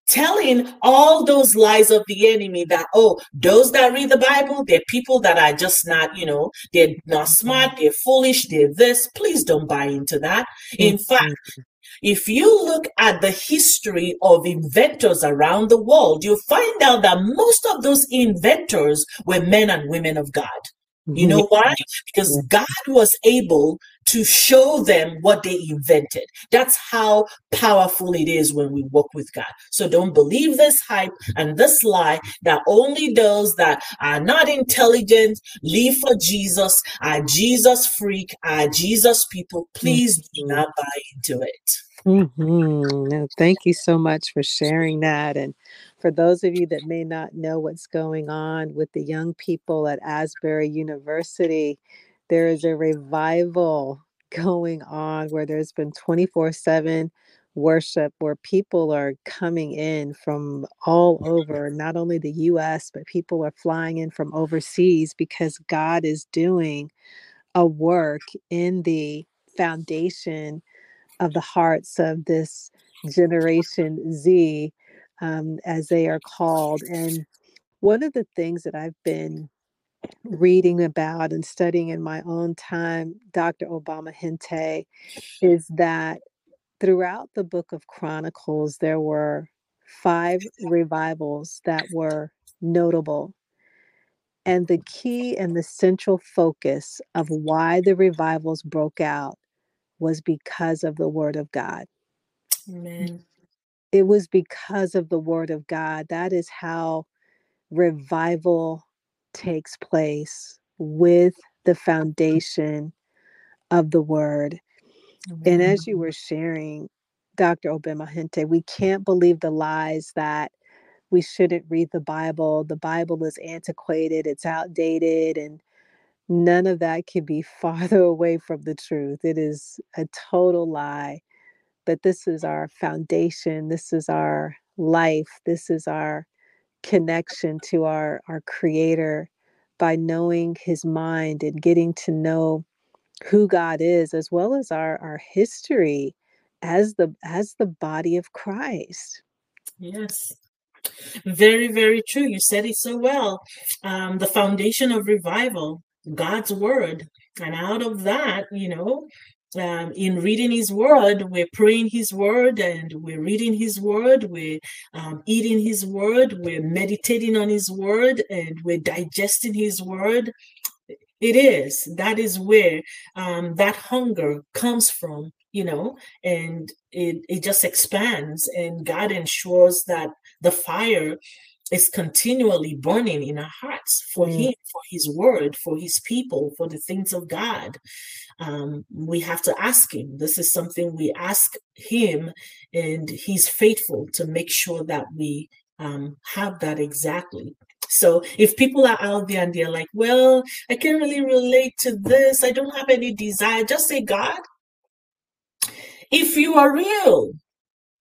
telling all those lies of the enemy that oh those that read the bible they're people that are just not you know they're not smart they're foolish they're this please don't buy into that in mm-hmm. fact if you look at the history of inventors around the world you'll find out that most of those inventors were men and women of god you know why? Because God was able to show them what they invented. That's how powerful it is when we work with God. So don't believe this hype and this lie that only those that are not intelligent live for Jesus, are Jesus freak, are Jesus people. Please do mm-hmm. not buy into it.
Mm-hmm. thank you so much for sharing that. And for those of you that may not know what's going on with the young people at Asbury University, there is a revival going on where there's been 24 7 worship where people are coming in from all over, not only the US, but people are flying in from overseas because God is doing a work in the foundation of the hearts of this generation Z um, as they are called. And one of the things that I've been reading about and studying in my own time, Dr. Obama Hinte, is that throughout the book of Chronicles, there were five revivals that were notable. And the key and the central focus of why the revivals broke out was because of the word of God. Amen it was because of the word of God. That is how revival takes place with the foundation of the word. And as you were sharing, Dr. Obama Hinte, we can't believe the lies that we shouldn't read the Bible. The Bible is antiquated, it's outdated, and none of that can be farther away from the truth. It is a total lie but this is our foundation this is our life this is our connection to our our creator by knowing his mind and getting to know who god is as well as our our history as the as the body of christ.
Yes. Very very true. You said it so well. Um, the foundation of revival god's word. And out of that you know um, in reading his word we're praying his word and we're reading his word we're um, eating his word we're meditating on his word and we're digesting his word. It is that is where um, that hunger comes from you know and it, it just expands and god ensures that the fire is continually burning in our hearts for mm. him for his word for his people for the things of god. Um, we have to ask him. This is something we ask him and he's faithful to make sure that we um, have that exactly. So if people are out there and they're like well i can't really relate to this. I don't have any desire just say god if you are real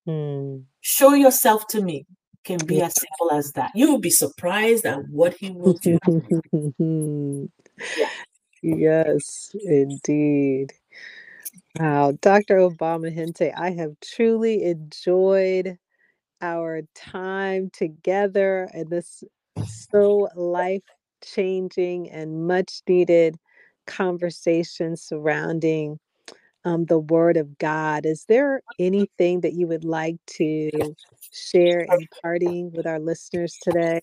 mm. show yourself to me can be as simple as that. You will be surprised at what he will do.
yeah. Yes, indeed. Wow, Dr. Obama Hinte, I have truly enjoyed our time together and this so life changing and much needed conversation surrounding um, the Word of God. Is there anything that you would like to share in parting with our listeners today?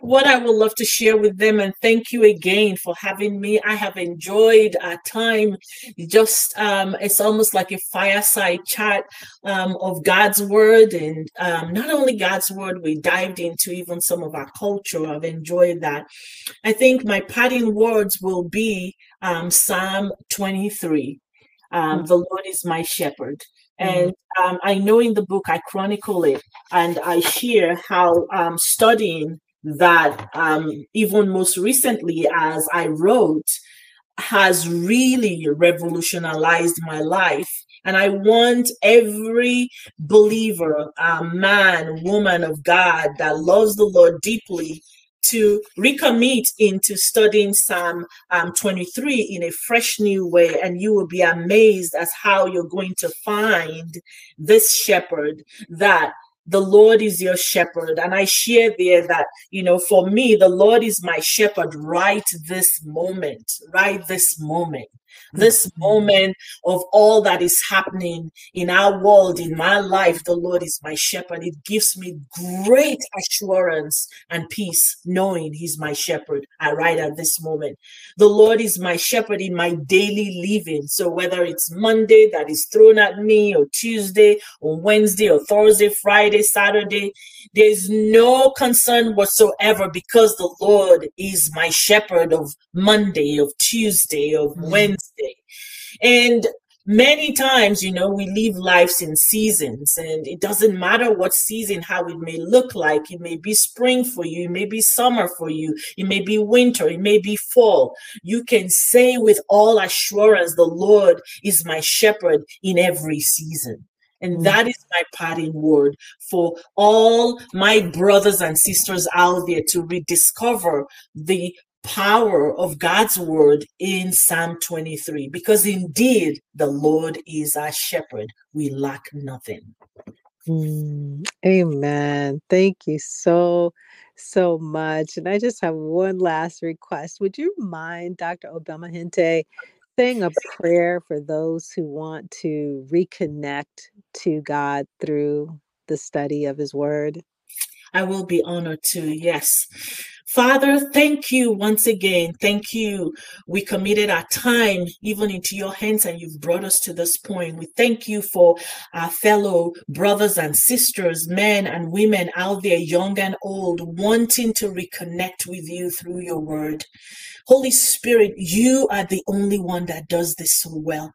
What I would love to share with them, and thank you again for having me. I have enjoyed our time. Just um, it's almost like a fireside chat um, of God's word, and um, not only God's word, we dived into even some of our culture. I've enjoyed that. I think my parting words will be um, Psalm 23. Um, mm-hmm. The Lord is my shepherd. Mm-hmm. And um, I know in the book I chronicle it and I share how um, studying that, um, even most recently, as I wrote, has really revolutionized my life. And I want every believer, uh, man, woman of God that loves the Lord deeply to recommit into studying Psalm um, 23 in a fresh new way, and you will be amazed as how you're going to find this shepherd that the Lord is your shepherd. And I share there that, you know, for me, the Lord is my shepherd right this moment, right this moment this mm-hmm. moment of all that is happening in our world, in my life, the Lord is my shepherd. It gives me great assurance and peace knowing He's my shepherd. I write at this moment. The Lord is my shepherd in my daily living. So whether it's Monday that is thrown at me, or Tuesday, or Wednesday, or Thursday, Friday, Saturday, there's no concern whatsoever because the Lord is my shepherd of Monday, of Tuesday, of mm-hmm. Wednesday. And many times, you know, we live lives in seasons, and it doesn't matter what season, how it may look like. It may be spring for you, it may be summer for you, it may be winter, it may be fall. You can say with all assurance, The Lord is my shepherd in every season. And mm. that is my parting word for all my brothers and sisters out there to rediscover the power of God's word in Psalm 23 because indeed the Lord is our shepherd. We lack nothing.
Mm, amen. Thank you so, so much. And I just have one last request. Would you mind, Dr. Obama Hinte, saying a prayer for those who want to reconnect to God through the study of His Word?
I will be honored to, yes. Father, thank you once again. Thank you. We committed our time even into your hands and you've brought us to this point. We thank you for our fellow brothers and sisters, men and women out there, young and old, wanting to reconnect with you through your word. Holy Spirit, you are the only one that does this so well.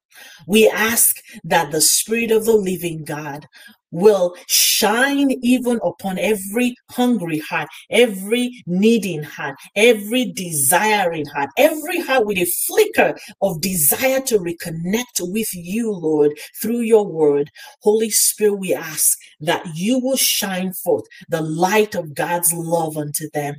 We ask that the Spirit of the living God will shine even upon every hungry heart, every needing heart, every desiring heart, every heart with a flicker of desire to reconnect with you, Lord, through your word. Holy Spirit, we ask that you will shine forth the light of God's love unto them.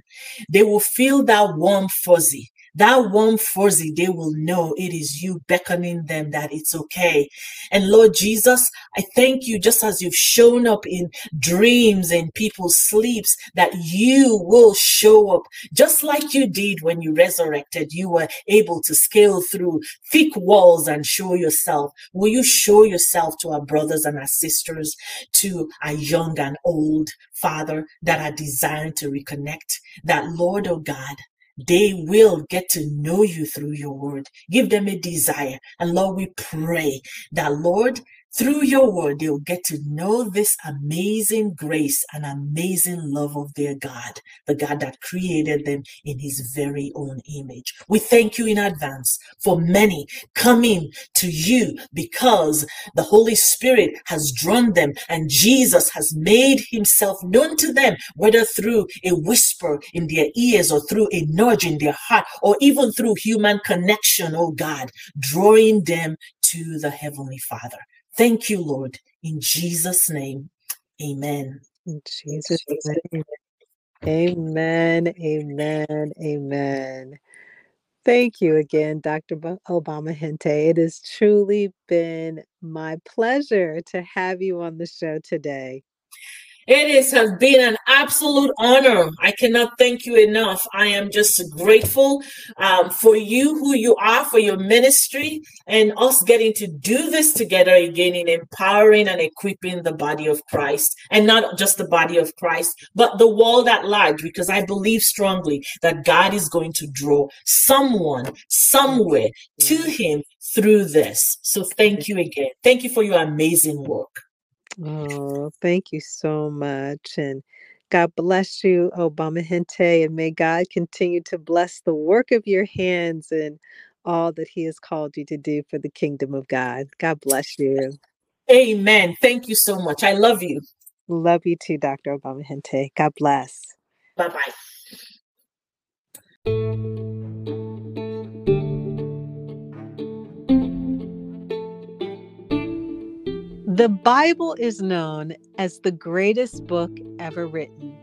They will feel that warm fuzzy that warm fuzzy, they will know it is you beckoning them that it's okay. And Lord Jesus, I thank you just as you've shown up in dreams and people's sleeps, that you will show up just like you did when you resurrected. You were able to scale through thick walls and show yourself. Will you show yourself to our brothers and our sisters, to our young and old, Father, that are desiring to reconnect? That Lord, oh God, they will get to know you through your word. Give them a desire. And Lord, we pray that, Lord, through your word, they'll get to know this amazing grace and amazing love of their God, the God that created them in his very own image. We thank you in advance for many coming to you because the Holy Spirit has drawn them and Jesus has made himself known to them, whether through a whisper in their ears or through a nudge in their heart or even through human connection, oh God, drawing them to the Heavenly Father. Thank you, Lord. In Jesus' name, amen.
In Jesus' name. Amen, amen, amen. Thank you again, Dr. Obama Hinte. It has truly been my pleasure to have you on the show today.
It is, has been an absolute honor. I cannot thank you enough. I am just grateful um, for you, who you are, for your ministry, and us getting to do this together again in empowering and equipping the body of Christ. And not just the body of Christ, but the world at large, because I believe strongly that God is going to draw someone somewhere to Him through this. So thank you again. Thank you for your amazing work.
Oh, thank you so much. And God bless you, Obama Hinte, and may God continue to bless the work of your hands and all that He has called you to do for the kingdom of God. God bless you.
Amen. Thank you so much. I love you.
Love you too, Dr. Obama Hinte. God bless.
Bye bye.
The Bible is known as the greatest book ever written.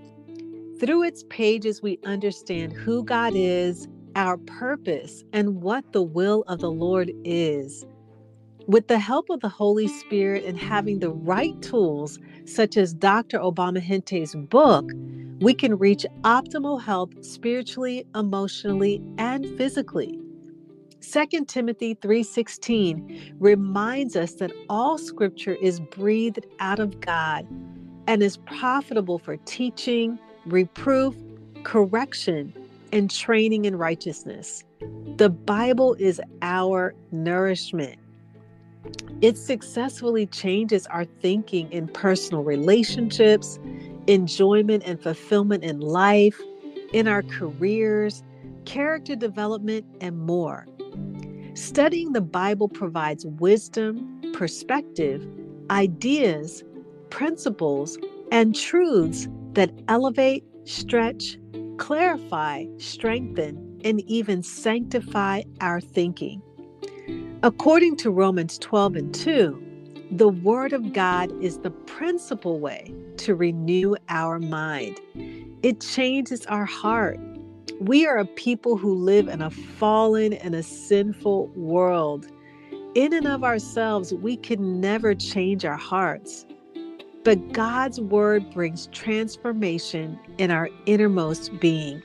Through its pages, we understand who God is, our purpose, and what the will of the Lord is. With the help of the Holy Spirit and having the right tools, such as Dr. Obama Hinte's book, we can reach optimal health spiritually, emotionally, and physically. 2 Timothy 3:16 reminds us that all scripture is breathed out of God and is profitable for teaching, reproof, correction, and training in righteousness. The Bible is our nourishment. It successfully changes our thinking in personal relationships, enjoyment and fulfillment in life, in our careers, character development, and more. Studying the Bible provides wisdom, perspective, ideas, principles, and truths that elevate, stretch, clarify, strengthen, and even sanctify our thinking. According to Romans 12 and 2, the Word of God is the principal way to renew our mind. It changes our heart. We are a people who live in a fallen and a sinful world. In and of ourselves, we can never change our hearts. But God's Word brings transformation in our innermost being,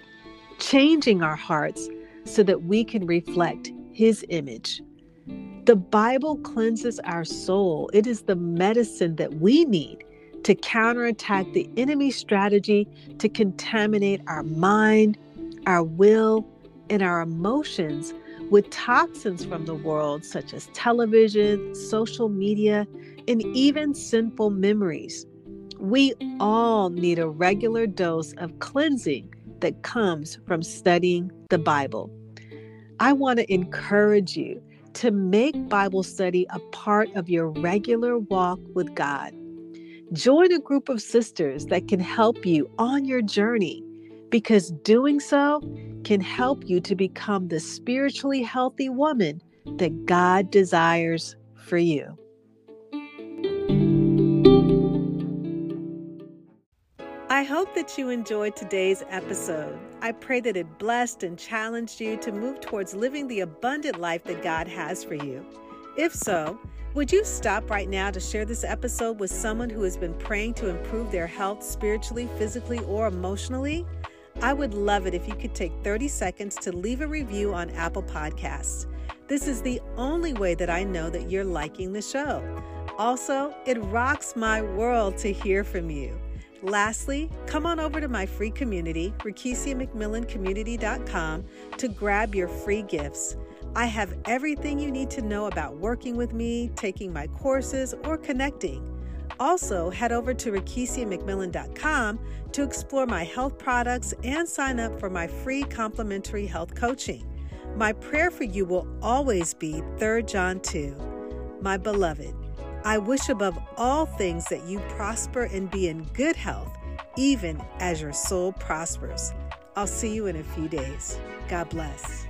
changing our hearts so that we can reflect His image. The Bible cleanses our soul. It is the medicine that we need to counterattack the enemy's strategy to contaminate our mind, our will, and our emotions with toxins from the world, such as television, social media, and even sinful memories. We all need a regular dose of cleansing that comes from studying the Bible. I want to encourage you to make Bible study a part of your regular walk with God. Join a group of sisters that can help you on your journey because doing so can help you to become the spiritually healthy woman that God desires for you. I hope that you enjoyed today's episode. I pray that it blessed and challenged you to move towards living the abundant life that God has for you. If so, would you stop right now to share this episode with someone who has been praying to improve their health spiritually, physically, or emotionally? I would love it if you could take 30 seconds to leave a review on Apple Podcasts. This is the only way that I know that you're liking the show. Also, it rocks my world to hear from you. Lastly, come on over to my free community, RikisiaMcMillanCommunity.com, to grab your free gifts. I have everything you need to know about working with me, taking my courses, or connecting. Also, head over to RikisiaMcMillan.com to explore my health products and sign up for my free complimentary health coaching. My prayer for you will always be 3 John 2. My beloved, I wish above all things that you prosper and be in good health, even as your soul prospers. I'll see you in a few days. God bless.